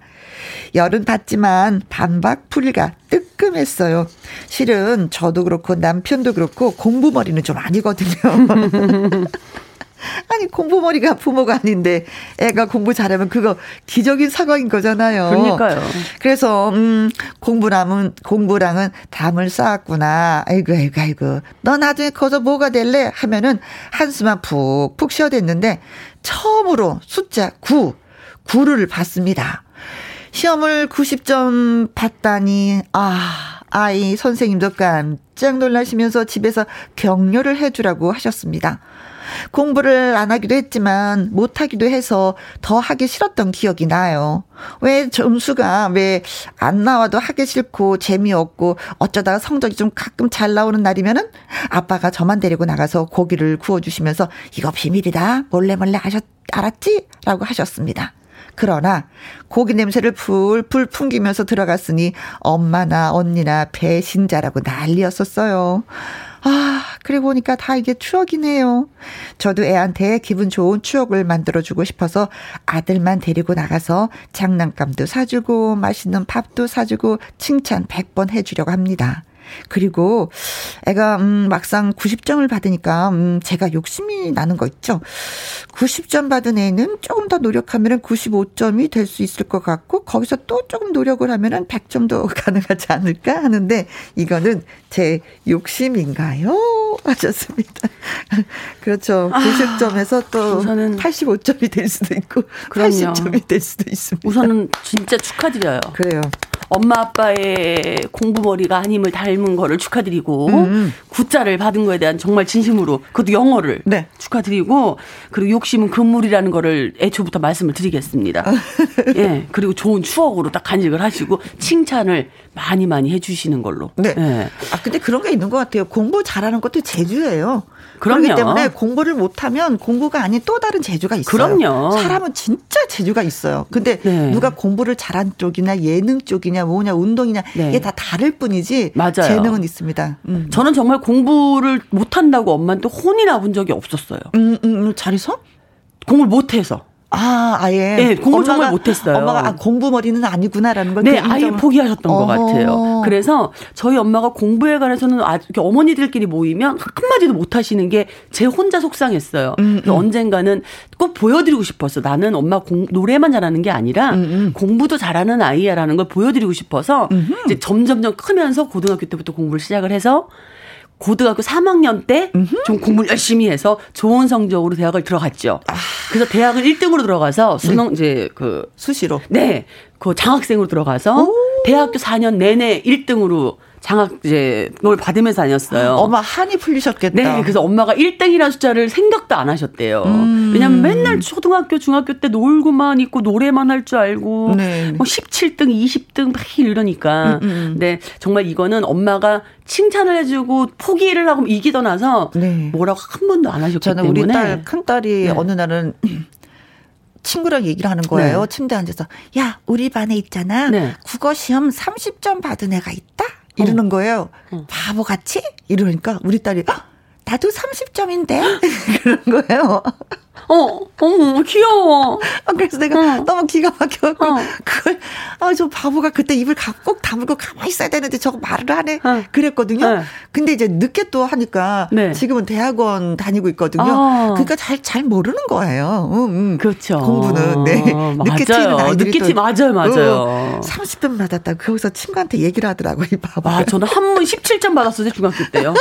열은 받지만 반박 풀이가 뜨끔했어요. 실은 저도 그렇고 남편도 그렇고 공부머리는 좀 아니거든요 아니 공부머리가 부모가 아닌데 애가 공부 잘하면 그거 기적인 상황인 거잖아요. 그러니까요. 그래서 음 공부랑은 공부랑은 담을 쌓았구나. 아이고 아이고 아이고. 너 나중에 커서 뭐가 될래? 하면은 한숨만 푹푹 쉬어댔는데 처음으로 숫자 9 9를 받습니다. 시험을 90점 봤다니 아 아이 선생님도 깜짝 놀라시면서 집에서 격려를 해주라고 하셨습니다. 공부를 안 하기도 했지만 못 하기도 해서 더 하기 싫었던 기억이 나요. 왜 점수가 왜 안 나와도 하기 싫고 재미없고 어쩌다가 성적이 좀 가끔 잘 나오는 날이면은 아빠가 저만 데리고 나가서 고기를 구워주시면서 이거 비밀이다 몰래 몰래 하셨 알았지? 라고 하셨습니다. 그러나 고기 냄새를 풀풀 풍기면서 들어갔으니 엄마나 언니나 배신자라고 난리였었어요. 아, 그리고 보니까 다 이게 추억이네요. 저도 애한테 기분 좋은 추억을 만들어주고 싶어서 아들만 데리고 나가서 장난감도 사주고 맛있는 밥도 사주고 칭찬 100번 해주려고 합니다. 그리고 애가 음 막상 90점을 받으니까 음 제가 욕심이 나는 거 있죠. 90점 받은 애는 조금 더 노력하면은 95점이 될 수 있을 것 같고 거기서 또 조금 노력을 하면은 100점도 가능하지 않을까 하는데 이거는 제 욕심인가요? 하셨습니다. 그렇죠. 90점에서 아, 또 우선은 85점이 될 수도 있고 그럼요. 80점이 될 수도 있습니다. 우선은 진짜 축하드려요. 그래요. 엄마 아빠의 공부머리가 아님을 닮은 거를 축하드리고 음. 구자를 받은 거에 대한 정말 진심으로 그것도 영어를 네. 축하드리고 그리고 욕심은 금물이라는 거를 애초부터 말씀을 드리겠습니다. 예. 그리고 좋은 추억으로 딱 간직을 하시고 칭찬을 많이 많이 해주시는 걸로. 네. 예. 아 근데 그런 게 있는 것 같아요. 공부 잘하는 것도 재주예요. 그럼요. 그렇기 때문에 공부를 못하면 공부가 아닌 또 다른 재주가 있어요. 그럼요. 사람은 진짜 재주가 있어요. 근데 네. 누가 공부를 잘한 쪽이나 예능 쪽이냐 뭐냐 운동이냐 네. 이게 다 다를 뿐이지 맞아요. 재능은 있습니다. 음. 저는 정말 공부를 못한다고 엄마한테 혼이 나본 적이 없었어요. 음, 음, 음 잘해서? 공부를 못해서. 아, 아예. 네, 공부 정말 못했어요. 엄마가 아, 공부 머리는 아니구나라는 걸. 네, 아예 포기하셨던 어. 것 같아요. 그래서 저희 엄마가 공부에 관해서는 아주 어머니들끼리 모이면 한마디도 못하시는 게 제 혼자 속상했어요. 음, 음. 언젠가는 꼭 보여드리고 싶었어. 나는 엄마 공, 노래만 잘하는 게 아니라 음, 음. 공부도 잘하는 아이야라는 걸 보여드리고 싶어서 이제 점점점 크면서 고등학교 때부터 공부를 시작을 해서 고등학교 3학년 때 좀 공부를 열심히 해서 좋은 성적으로 대학을 들어갔죠. 아. 그래서 대학을 1등으로 들어가서 수능 네. 이제 그 수시로 네. 그 장학생으로 들어가서 오. 대학교 4년 내내 1등으로 장학 이제 뭘 받으면서 다녔어요. 엄마 한이 풀리셨겠다. 네, 그래서 엄마가 1등이라는 숫자를 생각도 안 하셨대요. 음. 왜냐면 맨날 초등학교, 중학교 때 놀고만 있고 노래만 할 줄 알고 네. 뭐 17등, 20등 막 이러니까. 음, 음. 네, 정말 이거는 엄마가 칭찬을 해주고 포기를 하고 이기더 나서 네. 뭐라고 한 번도 안 하셨기 저는 때문에. 우리 딸, 큰 딸이 네. 어느 날은 친구랑 얘기를 하는 거예요. 네. 침대 앉아서 야 우리 반에 있잖아. 네. 국어 시험 30점 받은 애가 있다. 이러는 어. 거예요. 어. 바보같이? 이러니까 우리 딸이 나도 30점인데? 그런 거예요. 어, 어, 귀여워. 아, 그래서 내가 어. 너무 기가 막혀갖고, 어. 그걸, 아, 저 바보가 그때 입을 꼭 다물고 가만히 있어야 되는데 저거 말을 하네. 어. 그랬거든요. 네. 근데 이제 늦게 또 하니까, 네. 지금은 대학원 다니고 있거든요. 아. 그러니까 잘, 잘 모르는 거예요. 응, 응. 그렇죠. 공부는, 네. 늦게 튀는 아이들이. 늦게 튀, 맞아요, 맞아요. 30점 받았다. 거기서 친구한테 얘기를 하더라고요, 이 바보. 아, 저는 한번 17점 받았어요, 중학교 때요.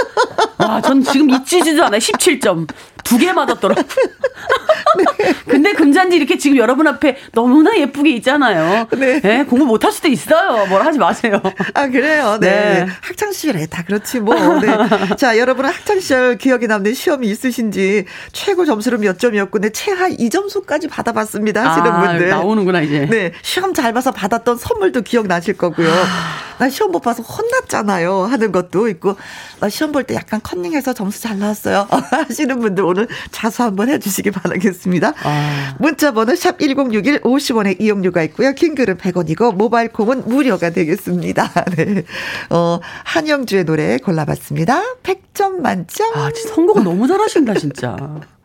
와, 전 지금 잊지도 않아요, 17점. 두 개 맞았더라고요. 네. 근데 금잔디 이렇게 지금 여러분 앞에 너무나 예쁘게 있잖아요. 네. 네 공부 못 할 수도 있어요. 뭐라 하지 마세요. 아, 그래요? 네. 네. 학창시절에 다 그렇지 뭐. 네. 자, 여러분은 학창시절 기억에 남는 시험이 있으신지 최고 점수는 몇 점이었고, 네, 최하 2점수까지 받아봤습니다. 하시는 아, 분들. 나오는구나, 이제. 네. 시험 잘 봐서 받았던 선물도 기억나실 거고요. 아. 나 시험 못 봐서 혼났잖아요. 하는 것도 있고, 나 시험 볼 때 약간 컨닝해서 점수 잘 나왔어요. 하시는 분들 오늘 자수 한번 해주시기 바라겠습니다. 아. 문자 번호 샵 1061 50원의 이용료가 있고요. 킹글은 100원이고 모바일 콩은 무료가 되겠습니다. 네. 어, 한영주의 노래 골라봤습니다. 100점 만점. 아, 진짜 선곡을 너무 잘하신다, 진짜.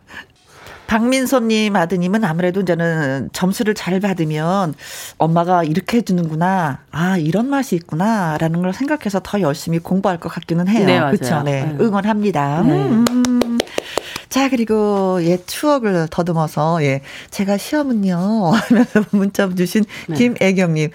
박민소님 아드님은 아무래도 이제는 점수를 잘 받으면 엄마가 이렇게 해주는구나. 아, 이런 맛이 있구나. 라는 걸 생각해서 더 열심히 공부할 것 같기는 해요. 네, 그렇죠. 네. 네. 응원합니다. 네. 음. 자, 그리고 예, 추억을 더듬어서 예, 제가 시험은요 하면서 문자 주신 네. 김애경님.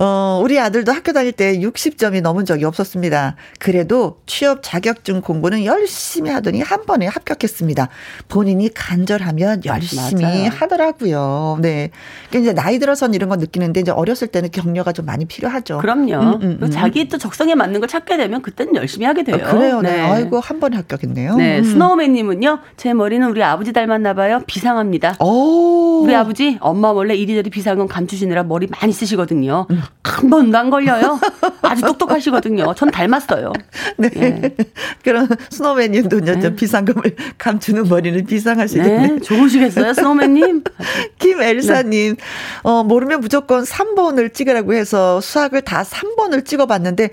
어, 우리 아들도 학교 다닐 때 60점이 넘은 적이 없었습니다. 그래도 취업 자격증 공부는 열심히 하더니 한 번에 합격했습니다. 본인이 간절하면 열심히 맞아요. 하더라고요. 네. 그러니까 이제 나이 들어선 이런 거 느끼는데 이제 어렸을 때는 격려가 좀 많이 필요하죠. 그럼요. 음, 음, 음. 자기 또 적성에 맞는 걸 찾게 되면 그때는 열심히 하게 돼요. 아, 그래요. 네. 네. 아이고 한 번에 합격했네요. 네. 음. 스노우맨 님은요. 제 머리는 우리 아버지 닮았나 봐요. 비상합니다. 오. 우리 아버지 엄마 원래 이리저리 비상은 감추시느라 머리 많이 쓰시거든요. 음. 한 번도 안 걸려요. 아주 똑똑하시거든요. 전 닮았어요. 네. 예. 그럼 스노우맨님도 네. 비상금을 감추는 머리는 비상하시겠네. 네. 좋으시겠어요, 스노우맨님? 김엘사님, 네. 어, 모르면 무조건 3번을 찍으라고 해서 수학을 다 3번을 찍어봤는데,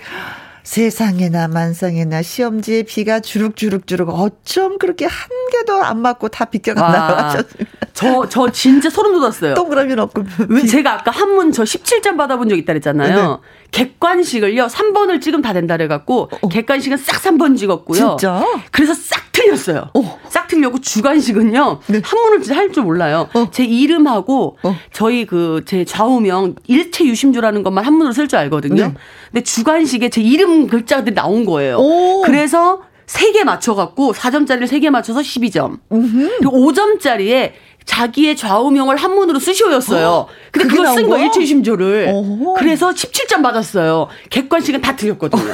세상에나 만상에나 시험지에 비가 주룩주룩주룩 어쩜 그렇게 한 개도 안 맞고 다 비껴간다고 하셨습니다. 저, 저 진짜 소름 돋았어요. 동그라미는 없고. 왜 제가 아까 한문 저 17점 받아본 적 있다 그랬잖아요. 네. 객관식을요, 3번을 찍으면 다 된다 그래갖고, 어. 객관식은 싹 3번 찍었고요. 진짜? 그래서 싹 틀렸어요. 어. 싹 틀려고 주관식은요, 네. 한문을 진짜 할 줄 몰라요. 어. 제 이름하고, 어. 저희 그, 제 좌우명, 일체 유심조라는 것만 한문으로 쓸 줄 알거든요. 네. 근데 주관식에 제 이름 글자들이 나온 거예요. 오. 그래서 3개 맞춰갖고 4점짜리를 3개 맞춰서 12점. 음흠. 그리고 5점짜리에 자기의 좌우명을 한문으로 쓰시오였어요. 어? 근데 그거 쓴거 일체심조를. 그래서 17점 받았어요. 객관식은 다 틀렸거든요.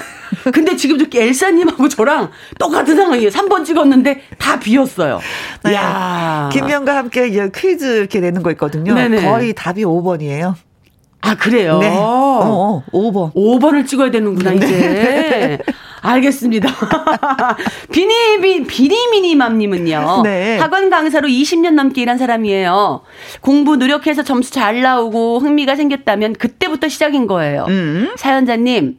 근데 지금 저기 엘사님하고 저랑 똑같은 상황이에요. 3번 찍었는데 다 비었어요. 네. 야 김명과 함께 이제 퀴즈 이렇게 내는 거 있거든요. 네네. 거의 답이 5번이에요. 아, 그래요? 네. 어, 어, 5번. 5번을 찍어야 되는구나, 네. 이제. 알겠습니다. 비니비, 비니미니맘님은요. 네. 학원 강사로 20년 넘게 일한 사람이에요. 공부 노력해서 점수 잘 나오고 흥미가 생겼다면 그때부터 시작인 거예요. 음. 사연자님,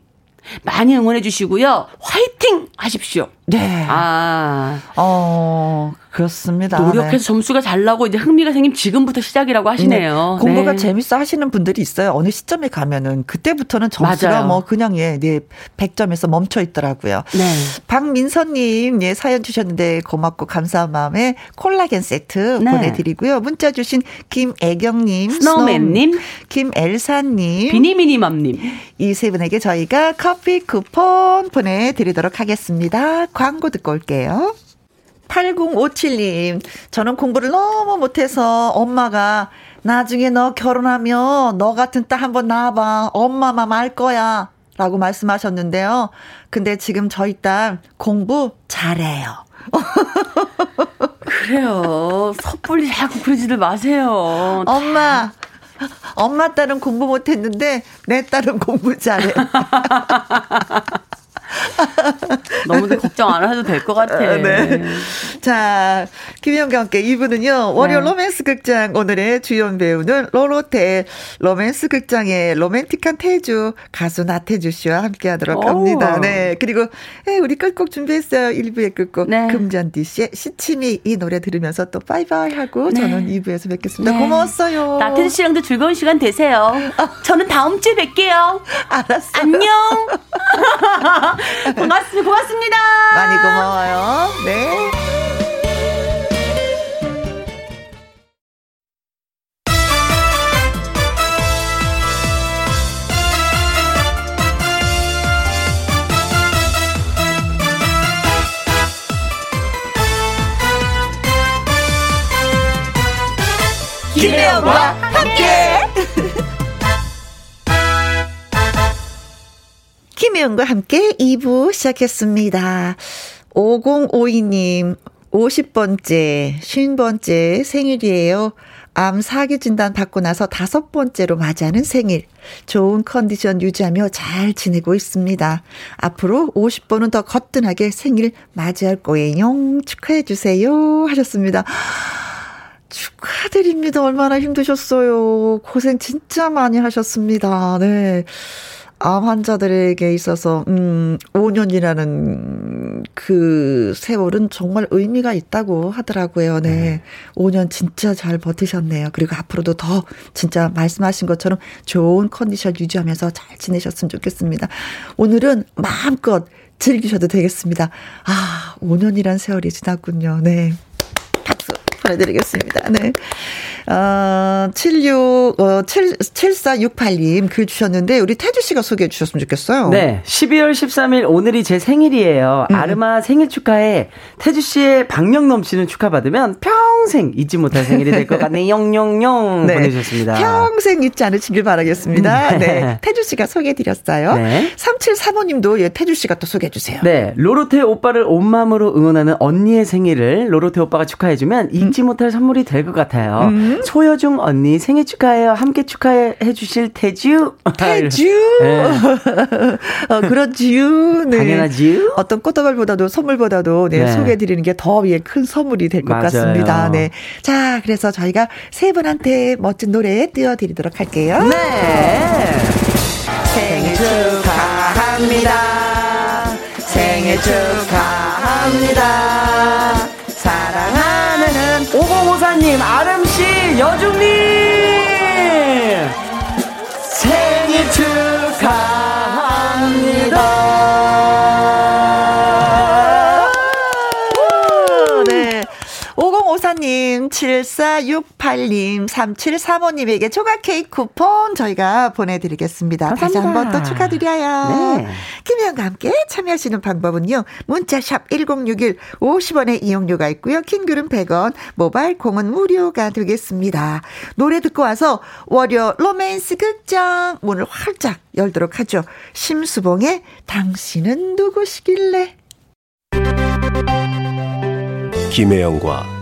많이 응원해 주시고요. 화이팅 하십시오. 네. 아. 어, 그렇습니다. 노력해서 네. 점수가 잘 나고 이제 흥미가 생기면 지금부터 시작이라고 하시네요. 네. 공부가 네. 재밌어 하시는 분들이 있어요. 어느 시점에 가면은 그때부터는 점수가 맞아요. 뭐 그냥 예, 네, 100점에서 멈춰 있더라고요. 네. 박민선 님, 예, 사연 주셨는데 고맙고 감사한 마음에 콜라겐 세트 네. 보내 드리고요. 문자 주신 김애경 님, 스노우맨 님, 김엘사 님, 비니미니맘 님. 이 세 분에게 저희가 커피 쿠폰 보내 드리도록 하겠습니다. 광고 듣고 올게요. 8057님, 저는 공부를 너무 못해서 엄마가 나중에 너 결혼하면 너 같은 딸 한번 낳아봐. 엄마 맘 알 거야. 라고 말씀하셨는데요. 근데 지금 저희 딸 공부 잘해요. 그래요. 섣불리 자꾸 그러지들 마세요. 엄마, 엄마 딸은 공부 못했는데 내 딸은 공부 잘해. 너무들 걱정 안 하셔도 될 것 같아. 아, 네. 자, 김현과 함께 이분은요, 월요 네. 로맨스 극장 오늘의 주연 배우는 로로테 로맨스 극장의 로맨틱한 태주 가수 나태주 씨와 함께 하도록 합니다. 네. 그리고, 에, 예, 우리 끝곡 준비했어요. 1부의 끝곡. 네. 금잔디 씨의 시치미 이 노래 들으면서 또 바이바이 하고 네. 저는 2부에서 뵙겠습니다. 네. 고마웠어요. 나태주 씨랑도 즐거운 시간 되세요. 저는 다음 주에 뵐게요. 알았어. 안녕. 고맙습니다. 고맙습니다. 많이 고마워요. 네. 김혜영과 함께. 김혜영과 함께 2부 시작했습니다. 5052님, 50번째, 50번째 생일이에요. 암 사기 진단 받고 나서 다섯 번째로 맞이하는 생일. 좋은 컨디션 유지하며 잘 지내고 있습니다. 앞으로 50번은 더 거뜬하게 생일 맞이할 거예요. 축하해 주세요. 하셨습니다. 축하드립니다. 얼마나 힘드셨어요. 고생 진짜 많이 하셨습니다. 네. 암 환자들에게 있어서, 음, 5년이라는 그 세월은 정말 의미가 있다고 하더라고요. 네. 네. 5년 진짜 잘 버티셨네요. 그리고 앞으로도 더 진짜 말씀하신 것처럼 좋은 컨디션 유지하면서 잘 지내셨으면 좋겠습니다. 오늘은 마음껏 즐기셔도 되겠습니다. 아, 5년이란 세월이 지났군요. 네. 박수. 보내드리겠습니다. 네. 어, 76, 어, 7, 7468님 글 주셨는데, 우리 태주 씨가 소개해 주셨으면 좋겠어요. 네. 12월 13일 오늘이 제 생일이에요. 음. 아르마 생일 축하에 태주 씨의 박력 넘치는 축하받으면 평생 잊지 못할 생일이 될 것 같네. 영영영 네. 보내주셨습니다. 평생 잊지 않으시길 바라겠습니다. 네. 네. 태주 씨가 소개해 드렸어요. 네. 3735님도 예, 태주 씨가 또 소개해 주세요. 네. 로로테 오빠를 온 마음으로 응원하는 언니의 생일을 로로테 오빠가 축하해주면 잊지 못할 선물이 될 것 같아요. 음. 소여중 언니 생일 축하해요. 함께 축하해 주실 태주. 태주. 네. 어, 그렇지요. 네. 당연하지요. 어떤 꽃다발보다도 선물보다도 네, 네. 소개해 드리는 게더큰 선물이 될 것 같습니다. 네. 자, 그래서 저희가 세 분한테 멋진 노래 띄워 드리도록 할게요. 네. 생일 축하합니다. 생일 축하합니다. 오공오사님, 아름씨, 여중님! 생일 축하 5054님, 7468님, 3735님에게 조각 케이크 쿠폰 저희가 보내드리겠습니다. 감사합니다. 다시 한번 또 축하드려요. 네. 김혜영과 함께 참여하시는 방법은요. 문자샵 1061 50원의 이용료가 있고요. 킹글은 100원, 모바일 공은 무료가 되겠습니다. 노래 듣고 와서 월요 로맨스 극장 문을 활짝 열도록 하죠. 심수봉의 당신은 누구시길래 김혜영과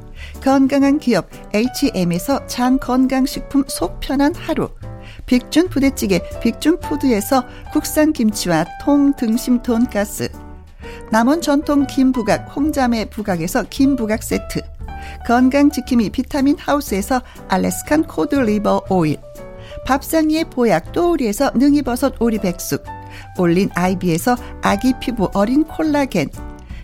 건강한 기업 H&M에서 장 건강식품 속편한 하루. 빅준 부대찌개 빅준푸드에서 국산 김치와 통등심 돈가스. 남원 전통 김부각 홍자매 부각에서 김부각 세트. 건강지킴이 비타민 하우스에서 Alaskan cod liver oil. 밥상위의 보약 또우리에서 능이버섯 오리백숙. 올린 아이비에서 아기 피부 어린 콜라겐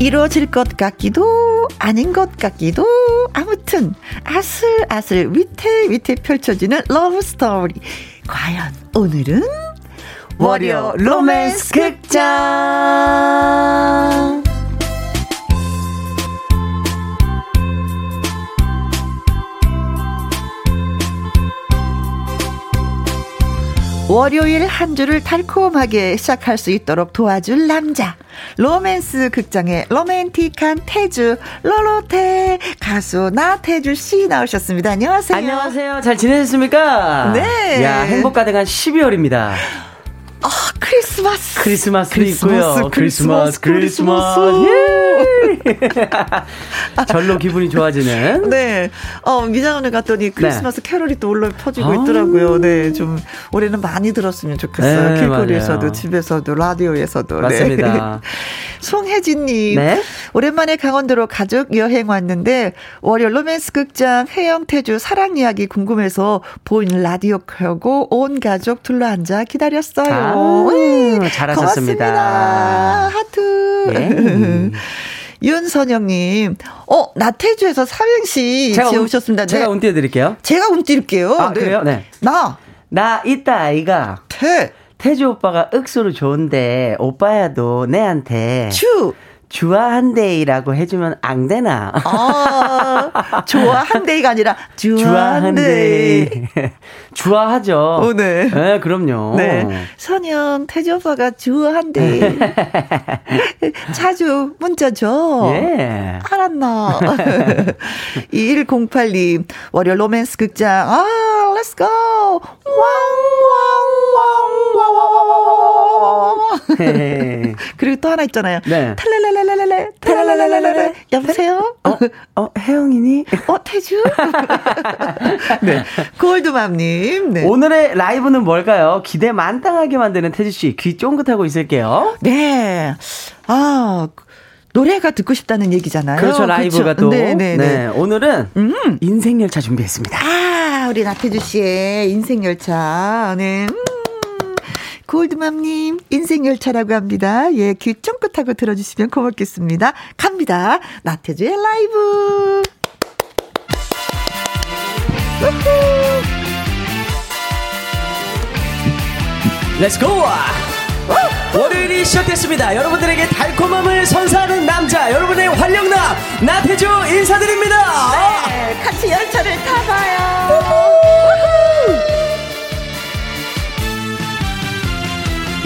이루어질 것 같기도 아닌 것 같기도 아무튼 아슬아슬 위태위태 펼쳐지는 러브 스토리 과연 오늘은 월요 로맨스 극장 월요일 한 주를 달콤하게 시작할 수 있도록 도와줄 남자. 로맨스 극장의 로맨틱한 태주, 트로트 가수 나태주 씨 나오셨습니다. 안녕하세요. 안녕하세요. 잘 지내셨습니까? 네. 야, 행복 가득한 12월입니다. 아, 크리스마스. 크리스마스도 크리스마스, 있고요. 크리스마스, 크리스마스, 크리스마스. 예! 절로 기분이 좋아지는. 네. 어, 미장원에 갔더니 크리스마스 캐롤이 또 올라 퍼지고 아. 있더라고요. 네. 좀 올해는 많이 들었으면 좋겠어요. 네, 길거리에서도, 맞아요. 집에서도, 라디오에서도. 맞습니다. 네. 송혜진님. 네. 오랜만에 강원도로 가족 여행 왔는데, 월요 로맨스 극장 해영태주 사랑 이야기 궁금해서 보이는 라디오 켜고 온 가족 둘러앉아 기다렸어요. 아, 음, 잘하셨습니다. 고맙습니다. 하트. 예. 윤선영님, 어, 나태주에서 삼행시 제가 운- 지어오셨습니다. 네. 제가 운 띄워드릴게요. 제가 운 띄울게요. 아, 그래요? 네. 나, 나 이따 아이가 태, 태주 오빠가 억수로 좋은데 오빠야도 내한테 주아한데이라고 해주면 안 되나? 아, 좋아한데이가 아니라 주아한데이. 주아하죠. 오, 네. 네, 그럼요. 네. 선영, 태주 오빠가 주아한데이. 자주 문자 줘. 예. 알았나. 2108님, 월요 로맨스 극장. 아, Let's go! 왕, 왕, 왕, 왕, 왕, 왕. 그리고 또 하나 있잖아요. 네. 탈랄랄랄랄레, 탈랄랄랄레. 여보세요? 어, 어, 혜영이니? 어, 태주? 네. 골드맘님, 네. 오늘의 라이브는 뭘까요? 기대 만땅하게 만드는 태주씨, 귀 쫑긋하고 있을게요. 네. 아, 노래가 듣고 싶다는 얘기잖아요. 그렇죠, 라이브가 그렇죠. 또. 네, 네, 네. 오늘은 음. 인생열차 준비했습니다. 아, 우리 나태주 씨의 인생열차. 네. 음. 골드맘님, 인생열차라고 합니다. 예, 귀 쫑긋하고 들어주시면 고맙겠습니다. 갑니다. 나태주의 라이브. Let's go! 월요일이 시작됐습니다. 여러분들에게 달콤함을 선사하는 남자, 여러분의 활력남, 나태주 인사드립니다! 네, 같이 열차를 타봐요.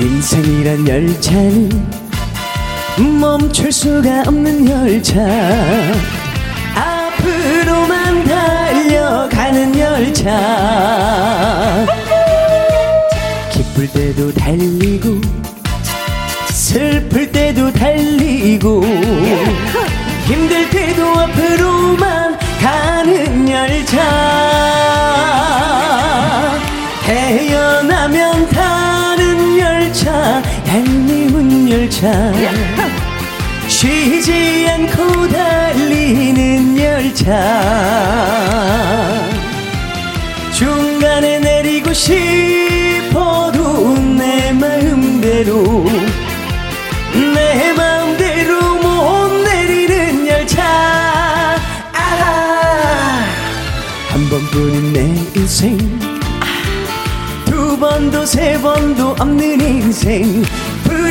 인생이란 열차는 멈출 수가 없는 열차. 앞으로만 달려가는 열차. 기쁠 때도 달리고, 슬플 때도 달리고, 힘들 얄미운 열차. 쉬지 않고 달리는 열차. 중간에 내리고 싶어도 내 마음대로 내 마음대로 못 내리는 열차 아, 한 번뿐인 인생 두 번도 세 번도 없는 인생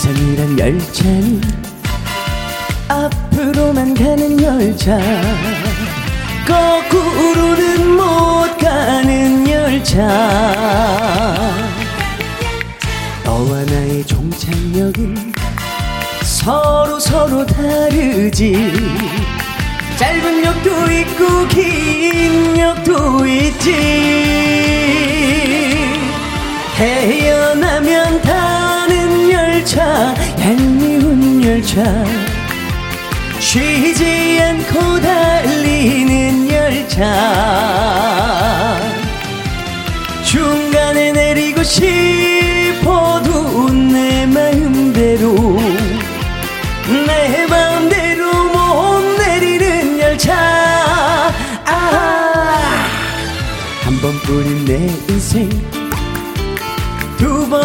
인생이란 열차는 앞으로만 가는 열차. 거꾸로는 못 가는 열차. 너와 나의 종착역은 서로 서로 다르지. 짧은 역도 있고 긴 역도 있지. 태어나면 타는 열차 얄미운 열차. 쉬지 않고 달리는 열차. 중간에 내리고 싶어도 내 마음대로 내 마음대로 못 내리는 열차. 아, 한 번뿐인 내 인생. 두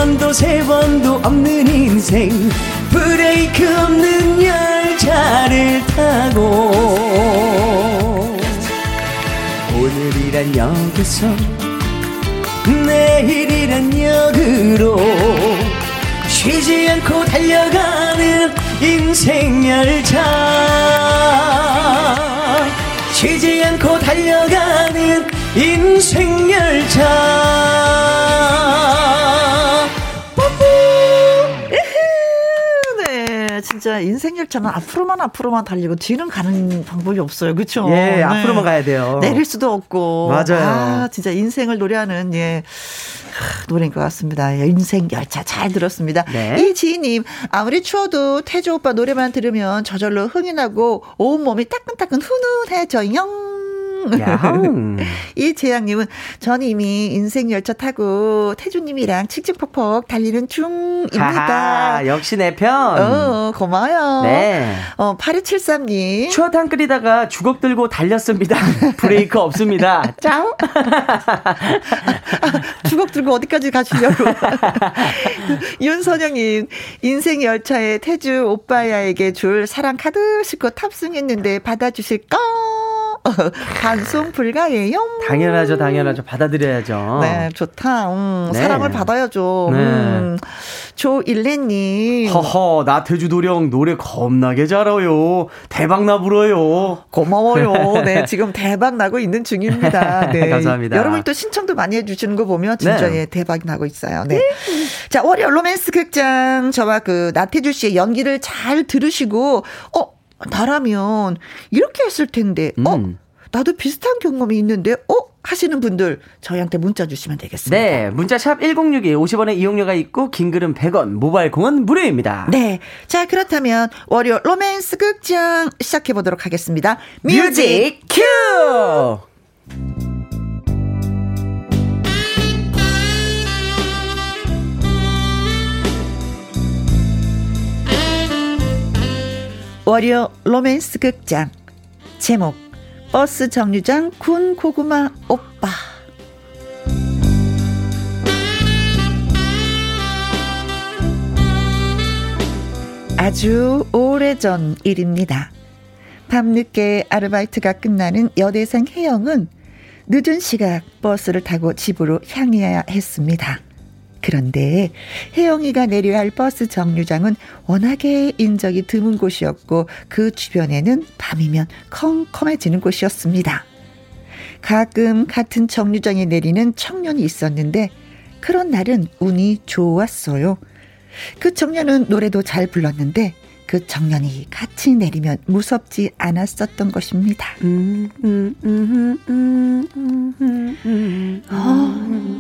번도 세 번도 없는 인생. 브레이크 없는 열차를 타고 오늘이란 역에서 내일이란 역으로 쉬지 않고 달려가는 인생 열차. 쉬지 않고 달려가는 인생 열차 진짜 인생 열차는 앞으로만 앞으로만 달리고 뒤는 가는 방법이 없어요. 그렇죠? 예, 앞으로만 가야 돼요. 내릴 수도 없고. 맞아요. 아, 진짜 인생을 노래하는 예. 하, 노래인 것 같습니다. 예, 인생 열차 잘 들었습니다. 네. 이 지희님 아무리 추워도 태조 오빠 노래만 들으면 저절로 흥이 나고 온 몸이 따끈따끈 훈훈해져요. 야옹. 이 재양님은 전 이미 인생 열차 타고 태주님이랑 칙칙폭폭 달리는 중입니다. 하하, 역시 내 편. 어, 고마워요. 네. 어, 8273님. 추어탕 끓이다가 주걱 들고 달렸습니다. 브레이크 없습니다. 짱! 주걱 들고 어디까지 가시려고. 윤선영님, 인생 열차에 태주 오빠야에게 줄 사랑 카드 싣고 탑승했는데 받아주실까? 반송 불가예요. 당연하죠, 당연하죠. 받아들여야죠. 네, 좋다. 음, 네. 사랑을 받아야죠. 네. 음, 조일레님. 허허, 나태주 도령 노래 겁나게 잘해요. 대박나 불어요. 고마워요. 네, 지금 대박 나고 있는 중입니다. 네. 감사합니다. 여러분 또 신청도 많이 해주시는 거 보면 진짜 네. 예, 대박 나고 있어요. 네. 자, 월요 로맨스 극장 저와 그 나태주 씨의 연기를 잘 들으시고, 어, 나라면 이렇게 했을 텐데, 어, 음. 나도 비슷한 경험이 있는데, 어? 하시는 분들 저희한테 문자 주시면 되겠습니다. 네, 문자 샵 1061, 50원의 이용료가 있고, 긴 글은 100원, 모바일 콩은 무료입니다. 네. 자, 그렇다면 월요 로맨스 극장 시작해 보도록 하겠습니다. Music cue! 월요 로맨스 극장 제목 버스 정류장 군 고구마 오빠 아주 오래전 일입니다. 밤늦게 아르바이트가 끝나는 여대생 혜영은 늦은 시각 버스를 타고 집으로 향해야 했습니다. 그런데 혜영이가 내려야 할 버스 정류장은 워낙에 인적이 드문 곳이었고 그 주변에는 밤이면 컴컴해지는 곳이었습니다. 가끔 같은 정류장에 내리는 청년이 있었는데 그런 날은 운이 좋았어요. 그 청년은 노래도 잘 불렀는데 그 청년이 같이 내리면 무섭지 않았었던 것입니다. 음, 음, 음, 음, 음, 음, 음. 아,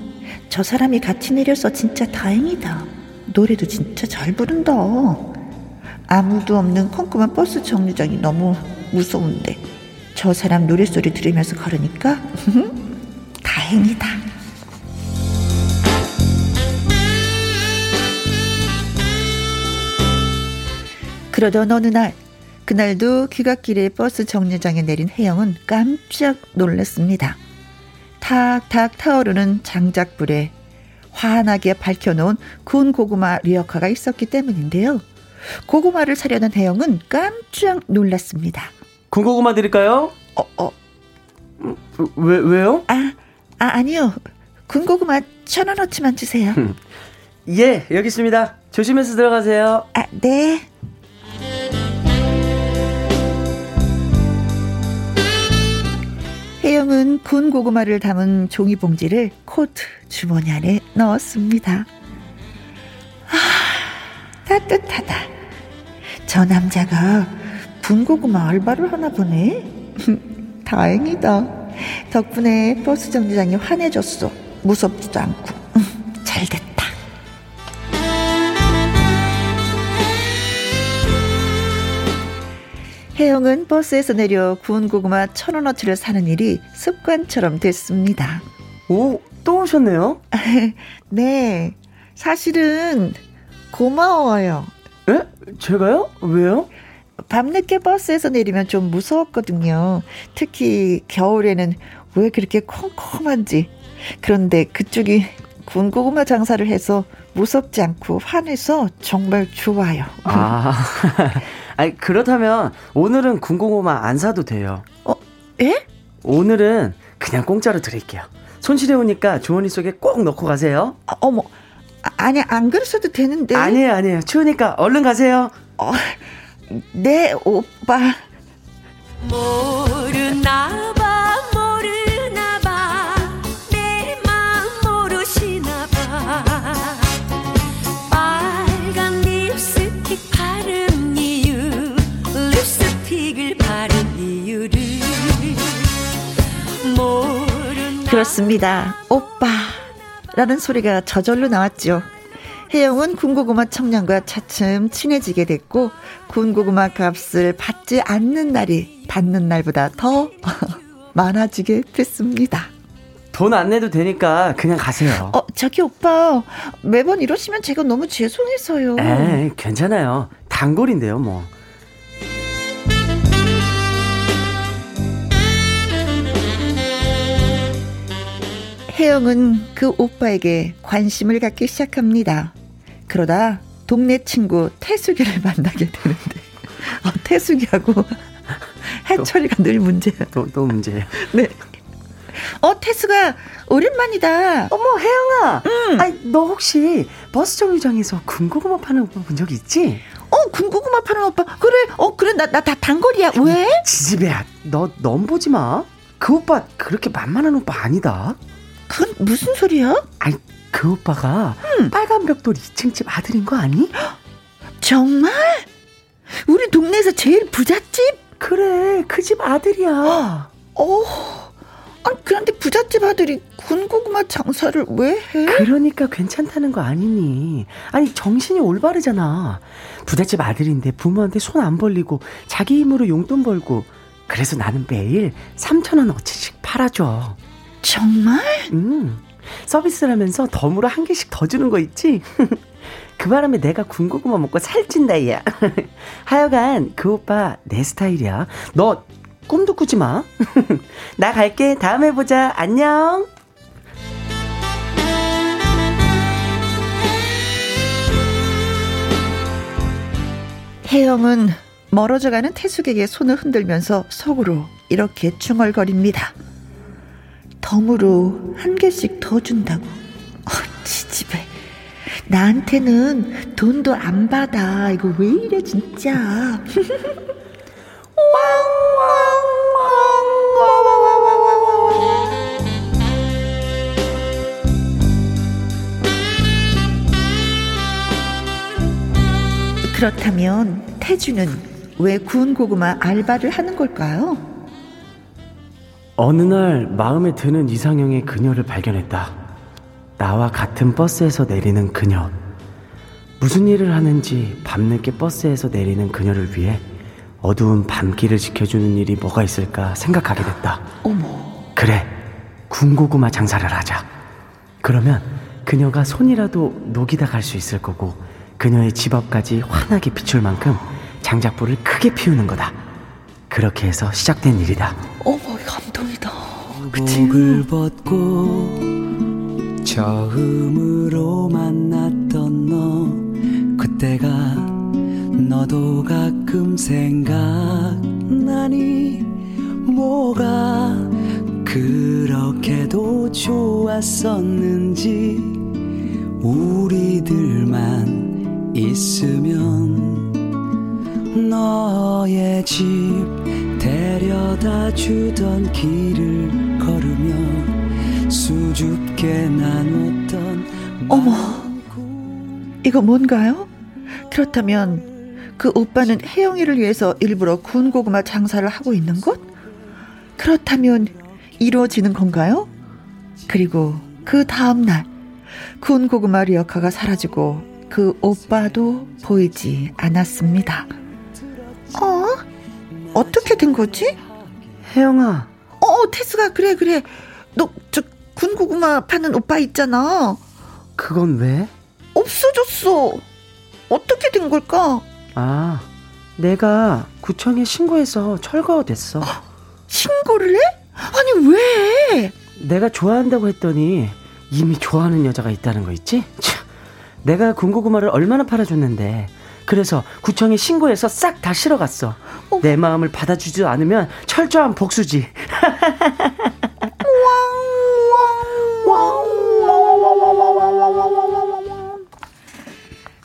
저 사람이 같이 내려서 진짜 다행이다. 노래도 진짜 잘 부른다. 아무도 없는 컴컴한 버스 정류장이 너무 무서운데 저 사람 노랫소리 들으면서 걸으니까 다행이다. 그러던 어느 날 그날도 귀갓길에 버스 정류장에 내린 혜영은 깜짝 놀랐습니다. 탁탁 타오르는 장작불에 환하게 밝혀놓은 군 고구마 리어카가 있었기 때문인데요. 고구마를 사려는 혜영은 깜짝 놀랐습니다. 군 고구마 드릴까요? 어, 어. 왜, 왜요? 아, 아, 아니요. 군 고구마 천 원어치만 주세요. 예, 여기 있습니다. 조심해서 들어가세요. 아, 네. 혜영은 군 고구마를 담은 종이 봉지를 코트 주머니 안에 넣었습니다. 아, 따뜻하다. 저 남자가 군고구마 알바를 하나 보네. 다행이다. 덕분에 버스 정류장이 환해졌어. 무섭지도 않고. 혜영은 버스에서 내려 구운 고구마 천 원어치를 사는 일이 습관처럼 됐습니다. 오, 또 오셨네요? 네. 사실은 고마워요. 에? 제가요? 왜요? 밤늦게 버스에서 내리면 좀 무서웠거든요. 특히 겨울에는 왜 그렇게 컴컴한지. 그런데 그쪽이 군고구마 장사를 해서 무섭지 않고 환해서 정말 좋아요. 아, 아니, 그렇다면 오늘은 군고구마 안 사도 돼요. 어, 예? 오늘은 그냥 공짜로 드릴게요. 손실해 오니까 주머니 속에 꼭 넣고 가세요. 아, 어머, 아, 아니, 안 그랬어도 되는데. 아니에요, 아니에요. 추우니까 얼른 가세요. 어, 네, 오빠. 모르나 봐 그렇습니다. 오빠. 라는 소리가 저절로 나왔죠. 혜영은 군고구마 청년과 차츰 친해지게 됐고, 군고구마 값을 받지 않는 날이 받는 날보다 더 많아지게 됐습니다. 돈 안 내도 되니까 그냥 가세요. 어, 저기 오빠. 매번 이러시면 제가 너무 죄송해서요. 에이, 괜찮아요. 단골인데요, 뭐. 혜영은 그 오빠에게 관심을 갖기 시작합니다. 그러다 동네 친구 태숙이를 만나게 되는데 어, 태숙이하고 해철이가 늘 문제야. 또, 또 문제예요. 네. 어 태숙아 오랜만이다. 어머, 혜영아. 아니, 너 혹시 버스 정류장에서 군고구마 파는 오빠 본 적 있지? 어 군고구마 파는 오빠 그래 어 그래 나 나 다 단골이야 왜? 지지배야, 너, 넌 보지 마. 그 오빠 그렇게 만만한 오빠 아니다. 그건 무슨 소리야? 아니, 그 오빠가 빨간 벽돌 2층 집 아들인 거 아니? 정말? 우리 동네에서 제일 부잣집? 그래, 그 집 아들이야. 어. 아니 그런데 부잣집 아들이 군고구마 장사를 왜 해? 그러니까 괜찮다는 거 아니니? 아니 정신이 올바르잖아. 부잣집 아들인데 부모한테 손 안 벌리고 자기 힘으로 용돈 벌고 그래서 나는 매일 3천 원 어치씩 팔아줘. 정말? 음 서비스를 하면서 덤으로 한 개씩 더 주는 거 있지? 그 바람에 내가 군고구마 먹고 살찐다 야. 하여간 그 오빠 내 스타일이야. 너 꿈도 꾸지 마. 나 갈게. 다음에 보자. 안녕. 혜영은 멀어져가는 태숙에게 손을 흔들면서 속으로 이렇게 중얼거립니다. 덤으로 한 개씩 더 준다고. 어, 지집애. 나한테는 돈도 안 받아. 이거 왜 이래 진짜. 그렇다면 태주는 왜 구운 고구마 알바를 하는 걸까요? 어느 날 마음에 드는 이상형의 그녀를 발견했다. 나와 같은 버스에서 내리는 그녀. 무슨 일을 하는지 밤늦게 버스에서 내리는 그녀를 위해 어두운 밤길을 지켜주는 일이 뭐가 있을까 생각하게 됐다. 어머. 그래, 군고구마 장사를 하자. 그러면 그녀가 손이라도 녹이다 갈 수 있을 거고 그녀의 집 앞까지 환하게 비출 만큼 장작불을 크게 피우는 거다. 그렇게 해서 시작된 일이다. 어머, 감동이다. 복을 벗고 처음으로 만났던 너. 그때가 너도 가끔 생각나니? 뭐가 그렇게도 좋았었는지? 우리들만 있으면 너의 집 데려다 주던 길을 걸으며 수줍게 나눴던 어머. 이거 뭔가요? 그렇다면 그 오빠는 혜영이를 위해서 일부러 군고구마 장사를 하고 있는 것? 그렇다면 이루어지는 건가요? 그리고 그 다음날 군고구마 리어카가 사라지고 그 오빠도 보이지 않았습니다. 어? 어떻게 된 거지? 혜영아, 어, 태수가 그래 그래. 너 저 군고구마 파는 오빠 있잖아. 그건 왜? 없어졌어. 어떻게 된 걸까? 아, 내가 구청에 신고해서 철거됐어. 신고를 해? 아니 왜? 내가 좋아한다고 했더니 이미 좋아하는 여자가 있다는 거 있지? 참, 내가 군고구마를 얼마나 팔아줬는데 그래서 구청에 신고해서 싹 다 실어 갔어. 어머. 내 마음을 받아주지 않으면 철저한 복수지.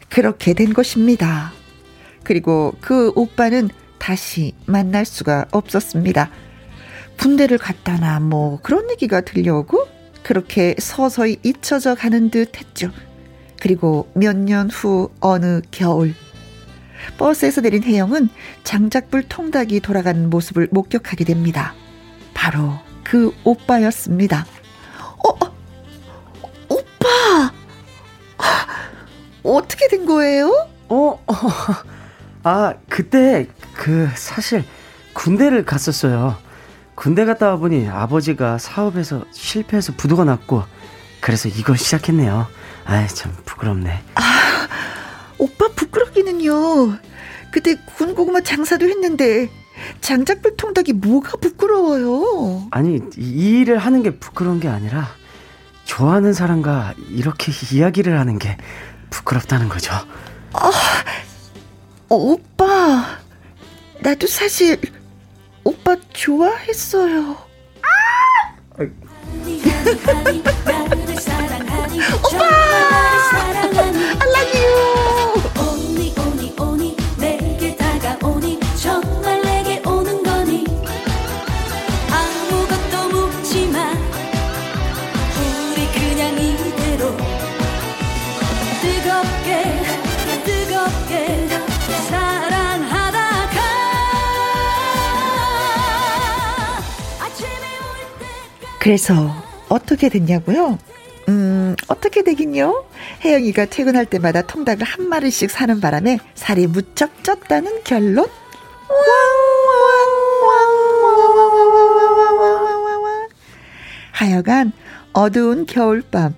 그렇게 된 것입니다. 그리고 그 오빠는 다시 만날 수가 없었습니다. 군대를 갔다나 뭐 그런 얘기가 들려오고 그렇게 서서히 잊혀져 가는 듯 했죠. 그리고 몇 년 후 어느 겨울 버스에서 내린 혜영은 장작불 통닭이 돌아가는 모습을 목격하게 됩니다. 바로 그 오빠였습니다. 어, 어, 오빠! 어떻게 된 거예요? 어, 어, 아, 그때 그 사실 군대를 갔었어요. 군대 갔다 와 보니 아버지가 사업에서 실패해서 부도가 났고 그래서 이걸 시작했네요. 아이 참 부끄럽네. 오빠 부끄럽 기는요. 그때 군고구마 장사도 했는데 장작불 통닭이 뭐가 부끄러워요. 아니 이- 이 일을 하는 게 부끄러운 게 아니라 좋아하는 사람과 이렇게 이야기를 하는 게 부끄럽다는 거죠. 어, 오빠, 나도 사실 오빠 좋아했어요. 알라뷰. 그래서 어떻게 됐냐고요? 음, 어떻게 되긴요? 혜영이가 퇴근할 때마다 통닭을 한 마리씩 사는 바람에 살이 무척 쪘다는 결론? 하여간 어두운 겨울밤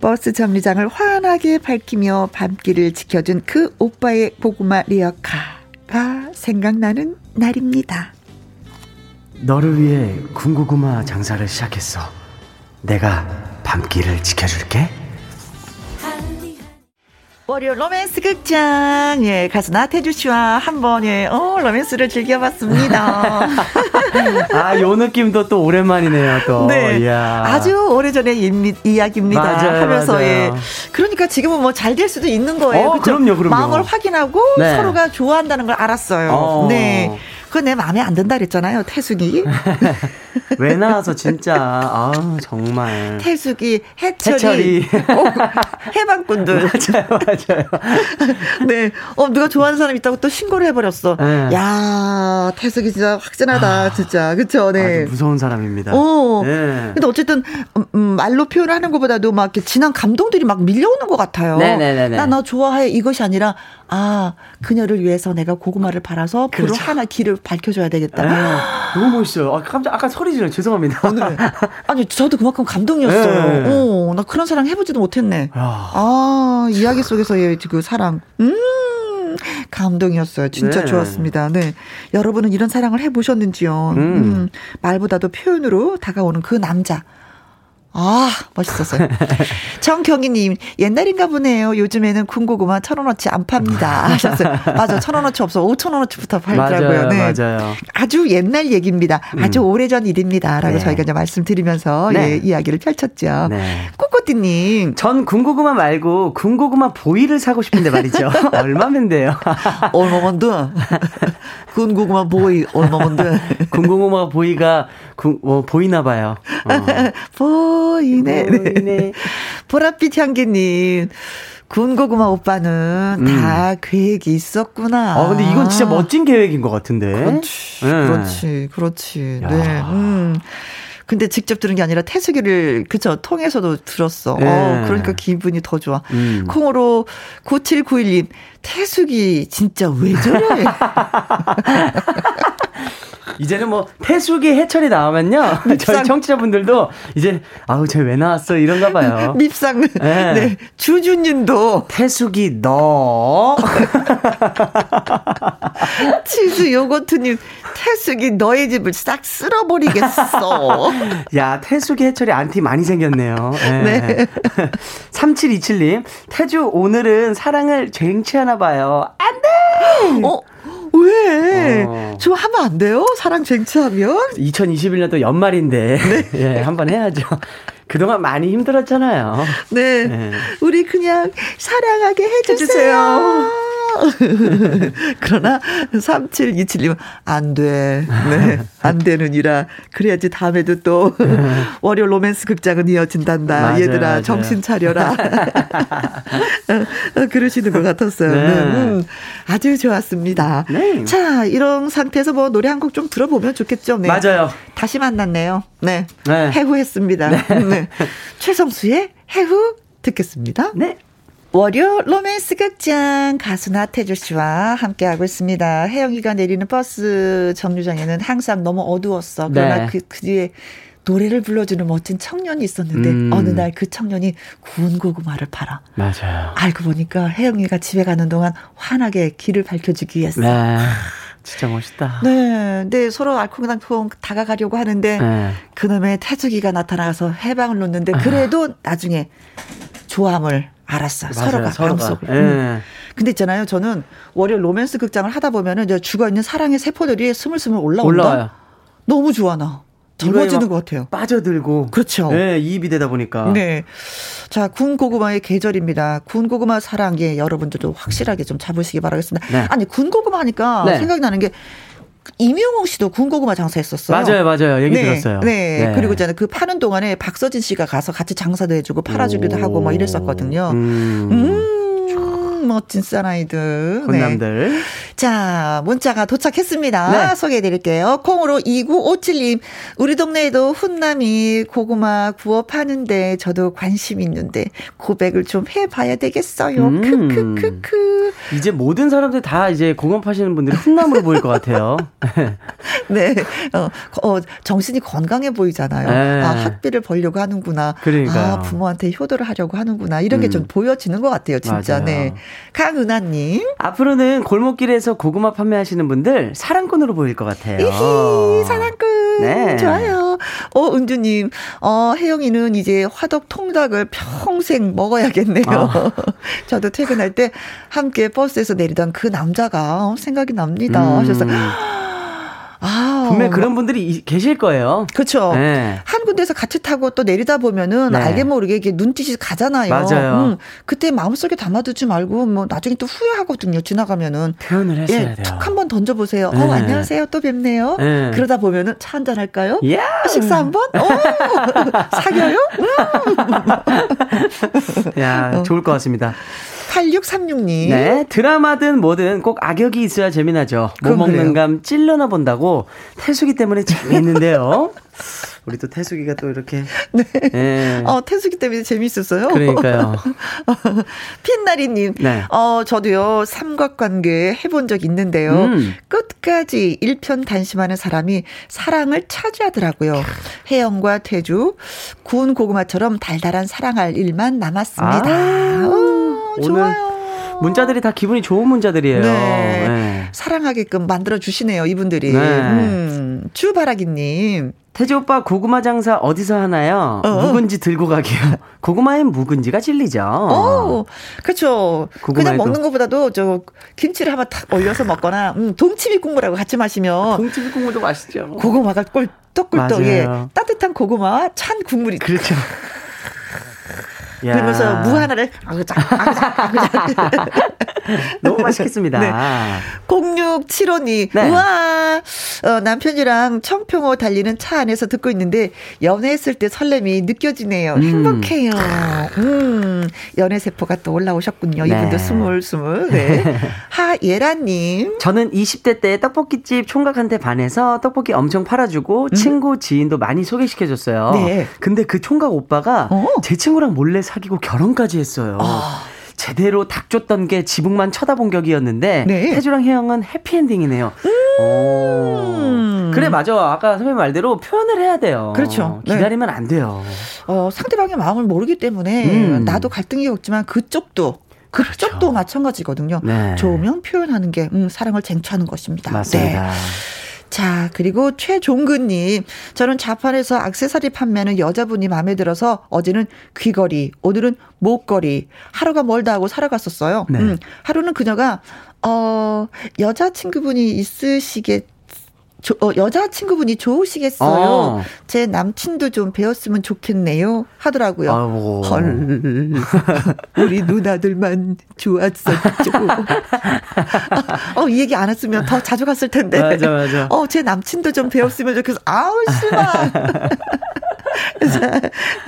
버스 정류장을 환하게 밝히며 밤길을 지켜준 그 오빠의 고구마 리어카가 생각나는 날입니다. 너를 위해 군고구마 장사를 시작했어. 내가 밤길을 지켜줄게. 월요 로맨스 극장 예 가수 나태주 씨와 한 번 예 어 로맨스를 즐겨봤습니다. 아, 요 느낌도 또 오랜만이네요, 또. 네 이야. 아주 오래전의 이- 이야기입니다. 맞아요, 하면서 맞아요. 예 그러니까 지금은 뭐 잘 될 수도 있는 거예요. 어? 그럼요, 그럼요. 마음을 확인하고 네. 서로가 좋아한다는 걸 알았어요. 어. 네 그거 내 마음에 안 든다 그랬잖아요. 태숙이. 왜 나와서 진짜 아 정말 태숙이 해철이, 해철이. 꼭 해방꾼들. 맞아요 맞아요. 네. 어 누가 좋아하는 사람 있다고 또 신고를 해버렸어. 네. 야 태숙이 진짜 확진하다 진짜 그쵸 네. 무서운 사람입니다. 어. 네. 근데 어쨌든 음, 음, 말로 표현하는 것보다도 막 이렇게 진한 감동들이 막 밀려오는 것 같아요. 네네네네. 나너 좋아해 이것이 아니라 아 그녀를 위해서 내가 고구마를 팔아서 그렇죠. 하나 길을 밝혀줘야 되겠다. 네. 너무 멋있어요. 아, 깜짝 아까 소리 지르 죄송합니다. 오늘 아니 저도 그만큼 감동이었어요. 네. 어, 나 그런 사랑 해보지도 못했네. 야. 아 이야기 속에서의 그 사랑. 음. 감동이었어요. 진짜 네. 좋았습니다. 네. 여러분은 이런 사랑을 해보셨는지요? 음. 음, 말보다도 표현으로 다가오는 그 남자. 아, 멋있었어요. 정경희님, 옛날인가 보네요. 요즘에는 군고구마 천 원어치 안 팝니다. 하셨어요. 맞아, 천 원어치 없어. 오천 원어치부터 팔더라고요. 맞아요, 네. 맞아요. 아주 옛날 얘기입니다. 아주 오래전 일입니다. 라고 네. 저희가 이제 말씀드리면서 네. 예, 이야기를 펼쳤죠. 네. 꼬꼬띠님, 전 군고구마 말고 군고구마 보이를 사고 싶은데 말이죠. 얼마면 돼요? 얼마만데? 군고구마 보이, 얼마만데? 군고구마 보이가 군, 어, 보이나 봐요. 어. 보 이네. 네. 보이네. 보랏빛 향기님. 군고구마 오빠는 다 계획이 있었구나. 아, 근데 이건 진짜 멋진 계획인 것 같은데. 그렇지. 네. 그렇지. 그렇지. 야. 네. 음. 근데 직접 들은 게 아니라 태수기를 그쵸 통해서도 들었어. 네. 어, 그러니까 기분이 더 좋아. 음. 콩으로 9791님 태수기 진짜 왜 저래? 이제는 뭐 태숙이 해철이 나오면요. 저희 청취자분들도 이제 아우 쟤 왜 나왔어 이런가 봐요. 밉상. 네. 네. 주주님도 태숙이 너 치즈 요거트님 태숙이 너의 집을 싹 쓸어버리겠어. 야, 태숙이 해철이 안티 많이 생겼네요. 네. 네. 3727님, 태주 오늘은 사랑을 쟁취하나 봐요. 안 돼! 어? 왜? 어. 저 하면 안 돼요? 사랑 쟁취하면? 2021년도 연말인데, 예, 한번 해야죠. 그동안 많이 힘들었잖아요. 네. 네. 우리 그냥 사랑하게 해주세요. 그러나 3727님 안 돼. 네. 안 되느니라. 그래야지 다음에도 또 월요 로맨스 극장은 이어진단다. 맞아요, 얘들아 맞아요. 정신 차려라. 어, 그러시는 것 같았어요. 네. 네. 음, 아주 좋았습니다. 네. 자, 이런 상태에서 뭐 노래 한 곡 좀 들어보면 좋겠죠. 네. 맞아요. 다시 만났네요. 네. 네. 해후했습니다. 네. 최성수의 해후 듣겠습니다. 네. 월요 로맨스 극장 가수 나태주 씨와 함께하고 있습니다. 혜영이가 내리는 버스 정류장에는 항상 너무 어두웠어. 그러나 네. 그, 그 뒤에 노래를 불러주는 멋진 청년이 있었는데 음. 어느 날 그 청년이 구운 고구마를 팔아. 맞아요. 알고 보니까 혜영이가 집에 가는 동안 환하게 길을 밝혀주기 위해서. 네. 진짜 멋있다. 네, 네, 서로 알콩달콩 다가가려고 하는데 네. 그놈의 태주기가 나타나서 해방을 놓는데 그래도 나중에 조함을 알았어. 맞아요, 서로가 마음속으로. 예. 음. 근데 있잖아요. 저는 월요 로맨스 극장을 하다 보면은 이제 죽어 있는 사랑의 세포들이 스물스물 올라온다. 올라와요. 너무 좋아 나. 젊어지는 막것 같아요. 빠져들고. 그렇죠. 네, 이입이 되다 보니까. 네. 자, 군 고구마의 계절입니다. 군 고구마 사랑, 예, 여러분들도 확실하게 좀 잡으시기 바라겠습니다. 네. 아니, 군 고구마 하니까 네. 생각이 나는 게 이명웅 씨도 군 고구마 장사했었어요. 맞아요, 맞아요. 얘기 네, 들었어요. 네. 그리고 이제 그 파는 동안에 박서진 씨가 가서 같이 장사도 해주고 팔아주기도 오. 하고 뭐 이랬었거든요. 음. 음, 멋진 사나이들. 네. 혼남들. 자, 문자가 도착했습니다. 네. 소개해 드릴게요. 콩으로 2957님, 우리 동네에도 훈남이 고구마 구워 파는데 저도 관심 있는데 고백을 좀 해봐야 되겠어요. 음. 크크크크. 이제 모든 사람들 다 이제 공업 하시는 분들이 훈남으로 보일 것 같아요. 네. 어, 어, 정신이 건강해 보이잖아요. 네. 아, 학비를 벌려고 하는구나. 그러니까요. 아, 부모한테 효도를 하려고 하는구나. 이런 게좀 음. 보여지는 것 같아요, 진짜. 맞아요. 네. 강은하님. 앞으로는 골목길에서 고구마 판매하시는 분들 사랑꾼으로 보일 것 같아요. 이히 사랑꾼 네. 좋아요. 어 은주님, 어 혜영이는 이제 화덕 통닭을 평생 먹어야겠네요. 아. 저도 퇴근할 때 함께 버스에서 내리던 그 남자가 생각이 납니다. 음. 하셔서 아 분명 그런 분들이 이- 계실 거예요. 그렇죠. 네. 한 군데서 같이 타고 또 내리다 보면은 네. 알게 모르게 이게 눈짓이 가잖아요. 맞아요. 그때 마음속에 담아두지 말고 뭐 나중에 또 후회하거든요. 지나가면은. 표현을 했어야 예, 돼요. 툭 한번 던져보세요. 네. 어, 안녕하세요. 또 뵙네요. 네. 그러다 보면은 차 한잔 할까요? 야! 식사 한 번? 오! 사겨요? 야, 어. 좋을 것 같습니다. 8636님. 네, 드라마든 뭐든 꼭 악역이 있어야 재미나죠. 못 그건 먹는. 감 찔러나 본다고 태숙이 때문에 재미있는데요. 우리 또 태숙이가 또 이렇게 네. 예. 어, 태숙이 때문에 재밌었어요. 그러니까요. 핀나리 님, 네. 어, 저도요, 삼각관계 해본 적 있는데요. 음. 끝까지 일편단심하는 사람이 사랑을 차지하더라고요. 혜영과 태주, 구운 고구마처럼 달달한 사랑할 일만 남았습니다. 아, 어, 오늘 좋아요. 문자들이 다 기분이 좋은 문자들이에요. 네. 네. 사랑하게끔 만들어 주시네요, 이분들이. 네. 음, 주바라기님. 태지 오빠 고구마 장사 어디서 하나요? 어. 묵은지 들고 가게요. 고구마엔 묵은지가 진리죠. 어, 그렇죠. 그냥. 먹는 것보다도 저 김치를 한번 탁 올려서 먹거나, 음, 동치미 국물하고 같이 마시면 동치미 국물도 맛있죠. 고구마가 꿀떡꿀떡, 예. 따뜻한 고구마와 찬 국물이. 그렇죠. 야. 그러면서 무 하나를 아그작, 아그작, 아그작. 너무 맛있겠습니다. 네. 0675님, 네. 우와, 어, 남편이랑 청평호 달리는 차 안에서 듣고 있는데, 연애했을 때 설렘이 느껴지네요. 음. 행복해요. 음, 연애 세포가 또 올라오셨군요. 네. 이분도 스물스물. 네. 하예라님. 저는 20대 때 떡볶이집 총각한테 반해서 떡볶이 엄청 팔아주고 친구 지인도 많이 소개시켜줬어요. 음. 네. 근데 그 총각 오빠가 어. 제 친구랑 몰래 사귀고 결혼까지 했어요. 아. 제대로 닭 줬던 게 지붕만 쳐다본 격이었는데 네. 태주랑 혜영은 해피엔딩이네요. 오. 그래 맞아. 아까 선배님 말대로 표현을 해야 돼요. 그렇죠. 네. 기다리면 안 돼요. 어, 상대방의 마음을 모르기 때문에, 음. 나도 갈등이 없지만 그쪽도, 그쪽도 마찬가지거든요. 네. 좋으면 표현하는 게, 음, 사랑을 쟁취하는 것입니다. 맞습니다. 네. 자, 그리고 최종근님. 저는 자판에서 악세사리 판매하는 여자분이 마음에 들어서 어제는 귀걸이, 오늘은 목걸이. 하루가 멀다 하고 사러 갔었어요. 네. 음, 하루는 그녀가, 어, 여자친구분이 있으시겠, 조, 어, 여자친구분이 좋으시겠어요. 어. 제 남친도 좀 배웠으면 좋겠네요. 하더라고요. 아이고. 헐. 우리 누나들만 좋았었죠. 어, 이 얘기 안 했으면 더 자주 갔을 텐데. 맞아, 맞아. 어, 제 남친도 좀 배웠으면 좋겠어. 아우, 실망. 자,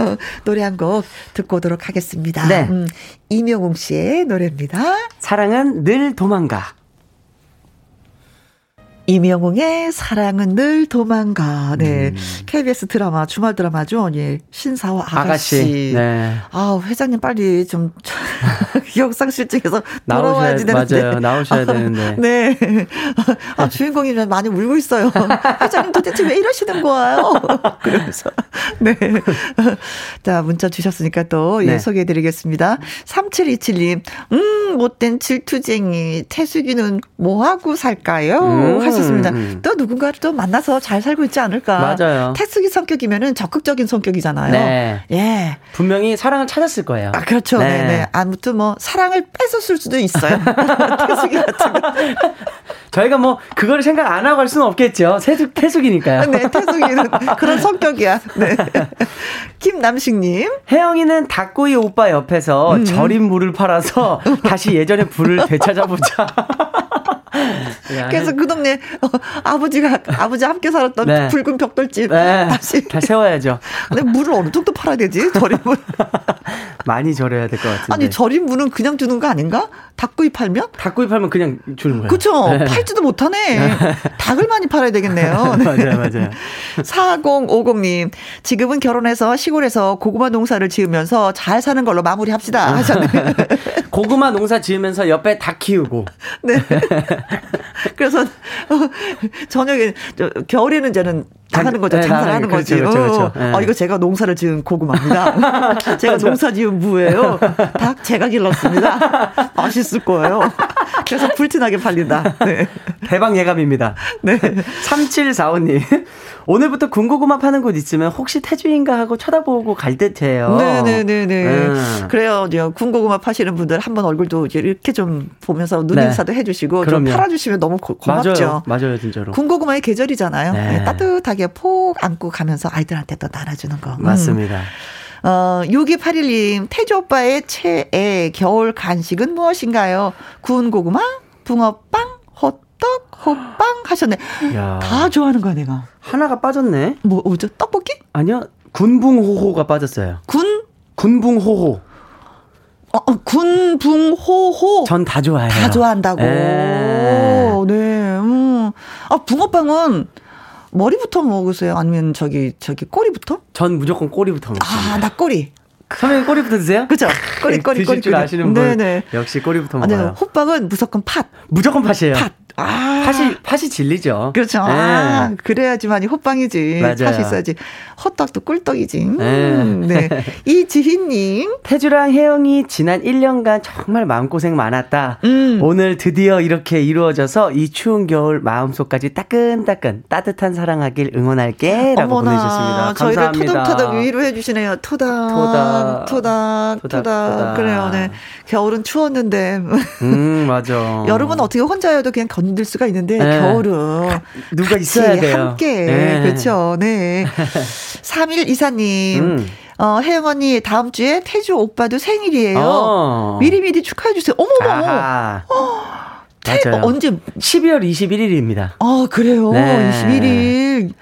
어, 노래 한 곡 듣고 오도록 하겠습니다. 네. 음, 이명웅 씨의 노래입니다. 사랑은 늘 도망가. 이명웅의 사랑은 늘 도망가. 네. 음. KBS 드라마, 주말 드라마죠. 예. 신사와 아가씨. 아가씨. 네. 아, 회장님 빨리 좀 기억상실증에서 돌아와야지 되는데. 맞아요. 나오셔야 되는데. 네. 아, 주인공이 많이 울고 있어요. 회장님 도대체 왜 이러시는 거예요? 그러면서. 네. 자, 문자 주셨으니까 또, 예, 네. 소개해 드리겠습니다. 3727님, 음, 못된 질투쟁이, 태숙이는 뭐 하고 살까요? 음. 하 셨습니다. 또 누군가를 또 만나서 잘 살고 있지 않을까. 맞아요. 태숙이 성격이면은 적극적인 성격이잖아요. 네. 예. 분명히 사랑을 찾았을 거예요. 아, 그렇죠. 네. 네. 네. 아무튼 뭐, 사랑을 뺏었을 수도 있어요. 태숙이 같은 거. 저희가 뭐 그거를 생각 안 하고 할 수는 없겠죠. 태숙 태숙이니까요. 네, 태숙이는 그런 성격이야. 네. 김남식님. 혜영이는 닭고이 오빠 옆에서 음. 절인 물을 팔아서 다시 예전의 불을 되찾아보자. 야, 그래서 그 동네 어, 아버지가 아버지 함께 살았던 네. 붉은 벽돌집 네, 다시. 다 세워야죠. 근데 물을 어느 정도 팔아야 되지? 절인 물. 많이 절여야 될 것 같은데. 아니 절인 물은 그냥 주는 거 아닌가? 닭구이 팔면? 닭고기 팔면 그냥 주는 거예요. 그쵸? 네. 팔지도 못하네. 닭을 많이 팔아야 되겠네요. 네. 맞아요, 맞아요. 4050님, 지금은 결혼해서 시골에서 고구마 농사를 지으면서 잘 사는 걸로 마무리합시다. 하셨네요. 고구마 농사 지으면서 옆에 닭 키우고. 네. 그래서, 어, 저녁에, 저, 겨울에는 저는 나가는 거죠. 네, 장사를 하는 거. 거지. 그렇죠, 그렇죠, 어, 그렇죠. 네. 어, 이거 제가 농사를 지은 고구마입니다. 제가 농사 지은 무예요. 닭 제가 길렀습니다. 맛있을 거예요. 그래서 불티나게 팔린다. 네. 대박 예감입니다. 네. 3745님. 오늘부터 군고구마 파는 곳 있으면 혹시 태주인가 하고 쳐다보고 갈 듯해요. 네네네네. 음. 그래요. 군고구마 파시는 분들 한번 얼굴도 이렇게 좀 보면서 눈인사도 네. 해주시고 그럼요. 좀 팔아주시면 너무 고, 맙죠 맞아요. 맞아요, 진짜로. 군고구마의 계절이잖아요. 네. 네. 따뜻하게 폭 안고 가면서 아이들한테 또 나눠주는 거. 음. 맞습니다. 음. 어, 6281님, 태조 오빠의 최애 겨울 간식은 무엇인가요? 구운 고구마, 붕어빵, 호떡, 호빵 하셨네. 야. 다 좋아하는 거야, 내가. 하나가 빠졌네. 뭐, 뭐죠? 떡볶이? 아니요. 군붕호호가 빠졌어요. 군? 군붕호호. 어, 어 군붕호호. 전 다 좋아해요. 다 좋아한다고. 에. 네. 음. 아, 붕어빵은 머리부터 먹으세요? 아니면 저기 저기 꼬리부터? 전 무조건 꼬리부터 먹습니다. 아, 나 꼬리. 선배님 꼬리부터 드세요? 그죠? 꼬리, 꼬리, 꼬리. 줄 아시는 분. 네네. 역시 꼬리부터 먹어요. 아니, 호빵은 무조건 팥. 무조건 팥이에요. 팥. 아. 팥이, 팥이 진리죠. 그렇죠. 네. 아, 그래야지만이 호빵이지. 맞아요. 팥이 있어야지. 호떡도 꿀떡이지. 음, 네. 네. 이지희님. 태주랑 혜영이 지난 1년간 정말 마음고생 많았다. 음. 오늘 드디어 이렇게 이루어져서 이 추운 겨울 마음속까지 따끈따끈 따뜻한 사랑하길 응원할게. 라고 어머나, 보내주셨습니다. 감사합니다. 저희를 토닥토닥 위로해 주시네요. 토닥. 토닥. 토닥. 토닥. 토닥. 그래요. 네. 겨울은 추웠는데. 음, 맞아. 여름은 어떻게 혼자여도 그냥 견딜 수가 있는데 네. 겨울은 누가 있어야 돼요. 함께. 네. 그렇죠. 네. 3일 이사님. 음. 어, 혜영 언니, 다음 주에 태주 오빠도 생일이에요. 어. 미리미리 축하해 주세요. 어머머. 어. 태, 맞아요. 언제? 12월 21일입니다. 아, 그래요? 네. 21일.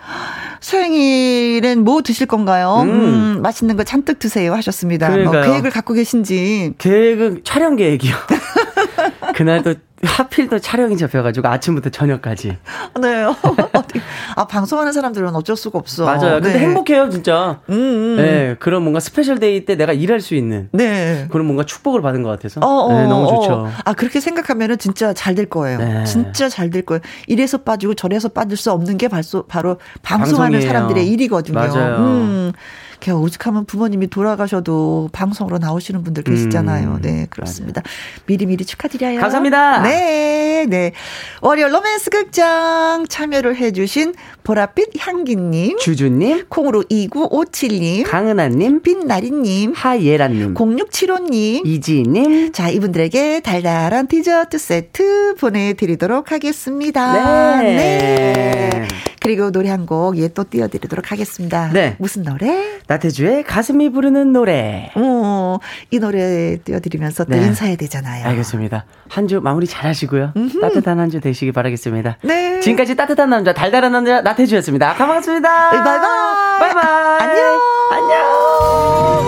생일엔 뭐 드실 건가요? 음. 음 맛있는 거 잔뜩 드세요 하셨습니다. 뭐 계획을 갖고 계신지. 계획은 촬영 계획이요. 그날도 하필 또 촬영이 잡혀가지고 아침부터 저녁까지. 네. 아 방송하는 사람들은 어쩔 수가 없어. 맞아요. 근데 네. 행복해요 진짜. 음, 음. 네. 그런 뭔가 special day 때 내가 일할 수 있는. 네. 그런 뭔가 축복을 받은 것 같아서. 어, 어, 네, 너무 좋죠. 어. 아 그렇게 생각하면은 진짜 잘 될 거예요. 네. 진짜 잘 될 거예요. 이래서 빠지고 저래서 빠질 수 없는 게 바로, 바로 방송하는 방송이에요. 사람들의 일이거든요. 맞아요. 음. 그 오죽하면 부모님이 돌아가셔도 방송으로 나오시는 분들 계시잖아요. 음, 네, 그렇습니다. 맞아요. 미리미리 축하드려요. 감사합니다. 네, 네. 월요 로맨스 극장 참여를 해주신 보랏빛 향기님, 주주님, 콩으로 2957님, 강은하님, 빛나리님, 하예라님, 0675님, 이지님. 자, 이분들에게 달달한 디저트 세트 보내드리도록 하겠습니다. 네. 네. 그리고 노래 한 곡 예 또 띄워드리도록 하겠습니다. 네. 무슨 노래? 나태주의 가슴이 부르는 노래. 어, 이 노래 띄워드리면서 또 네. 인사해야 되잖아요. 알겠습니다. 한 주 마무리 잘 하시고요. 음흠. 따뜻한 한 주 되시기 바라겠습니다. 네. 지금까지 따뜻한 남자, 달달한 남자, 나태주였습니다. 가만습니다 네, 바이바이. 바이바이. 안녕. 안녕.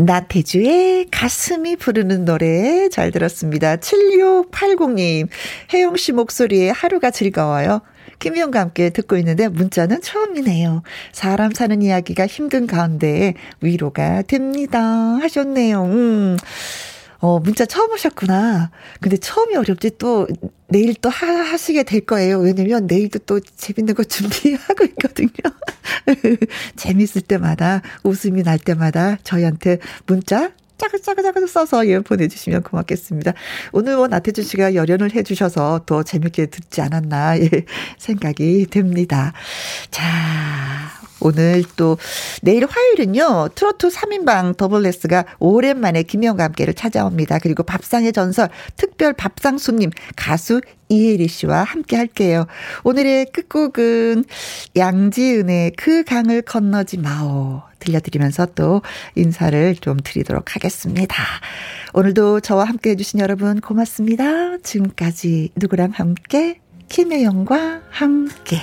나태주의 가슴이 부르는 노래 잘 들었습니다. 7680님, 혜영 씨 목소리에 하루가 즐거워요. 김희영과 함께 듣고 있는데 문자는 처음이네요. 사람 사는 이야기가 힘든 가운데 위로가 됩니다. 하셨네요. 음. 어, 문자 처음 오셨구나. 근데 처음이 어렵지 또 내일 또 하, 하시게 될 거예요. 왜냐면 내일도 또 재밌는 거 준비하고 있거든요. 재밌을 때마다 웃음이 날 때마다 저희한테 문자 짜글짜글짜글 써서 예, 보내주시면 고맙겠습니다. 오늘 뭐 나태준 씨가 열연을 해주셔서 더 재밌게 듣지 않았나 예, 생각이 됩니다. 자, 오늘 또 내일 화요일은요. 트로트 3인방 더블레스가 오랜만에 김영과 함께를 찾아옵니다. 그리고 밥상의 전설 특별 밥상 손님 가수 이혜리 씨와 함께 할게요. 오늘의 끝곡은 양지은의 그 강을 건너지 마오 들려드리면서 또 인사를 좀 드리도록 하겠습니다. 오늘도 저와 함께 해주신 여러분 고맙습니다. 지금까지 누구랑 함께 김혜영과 함께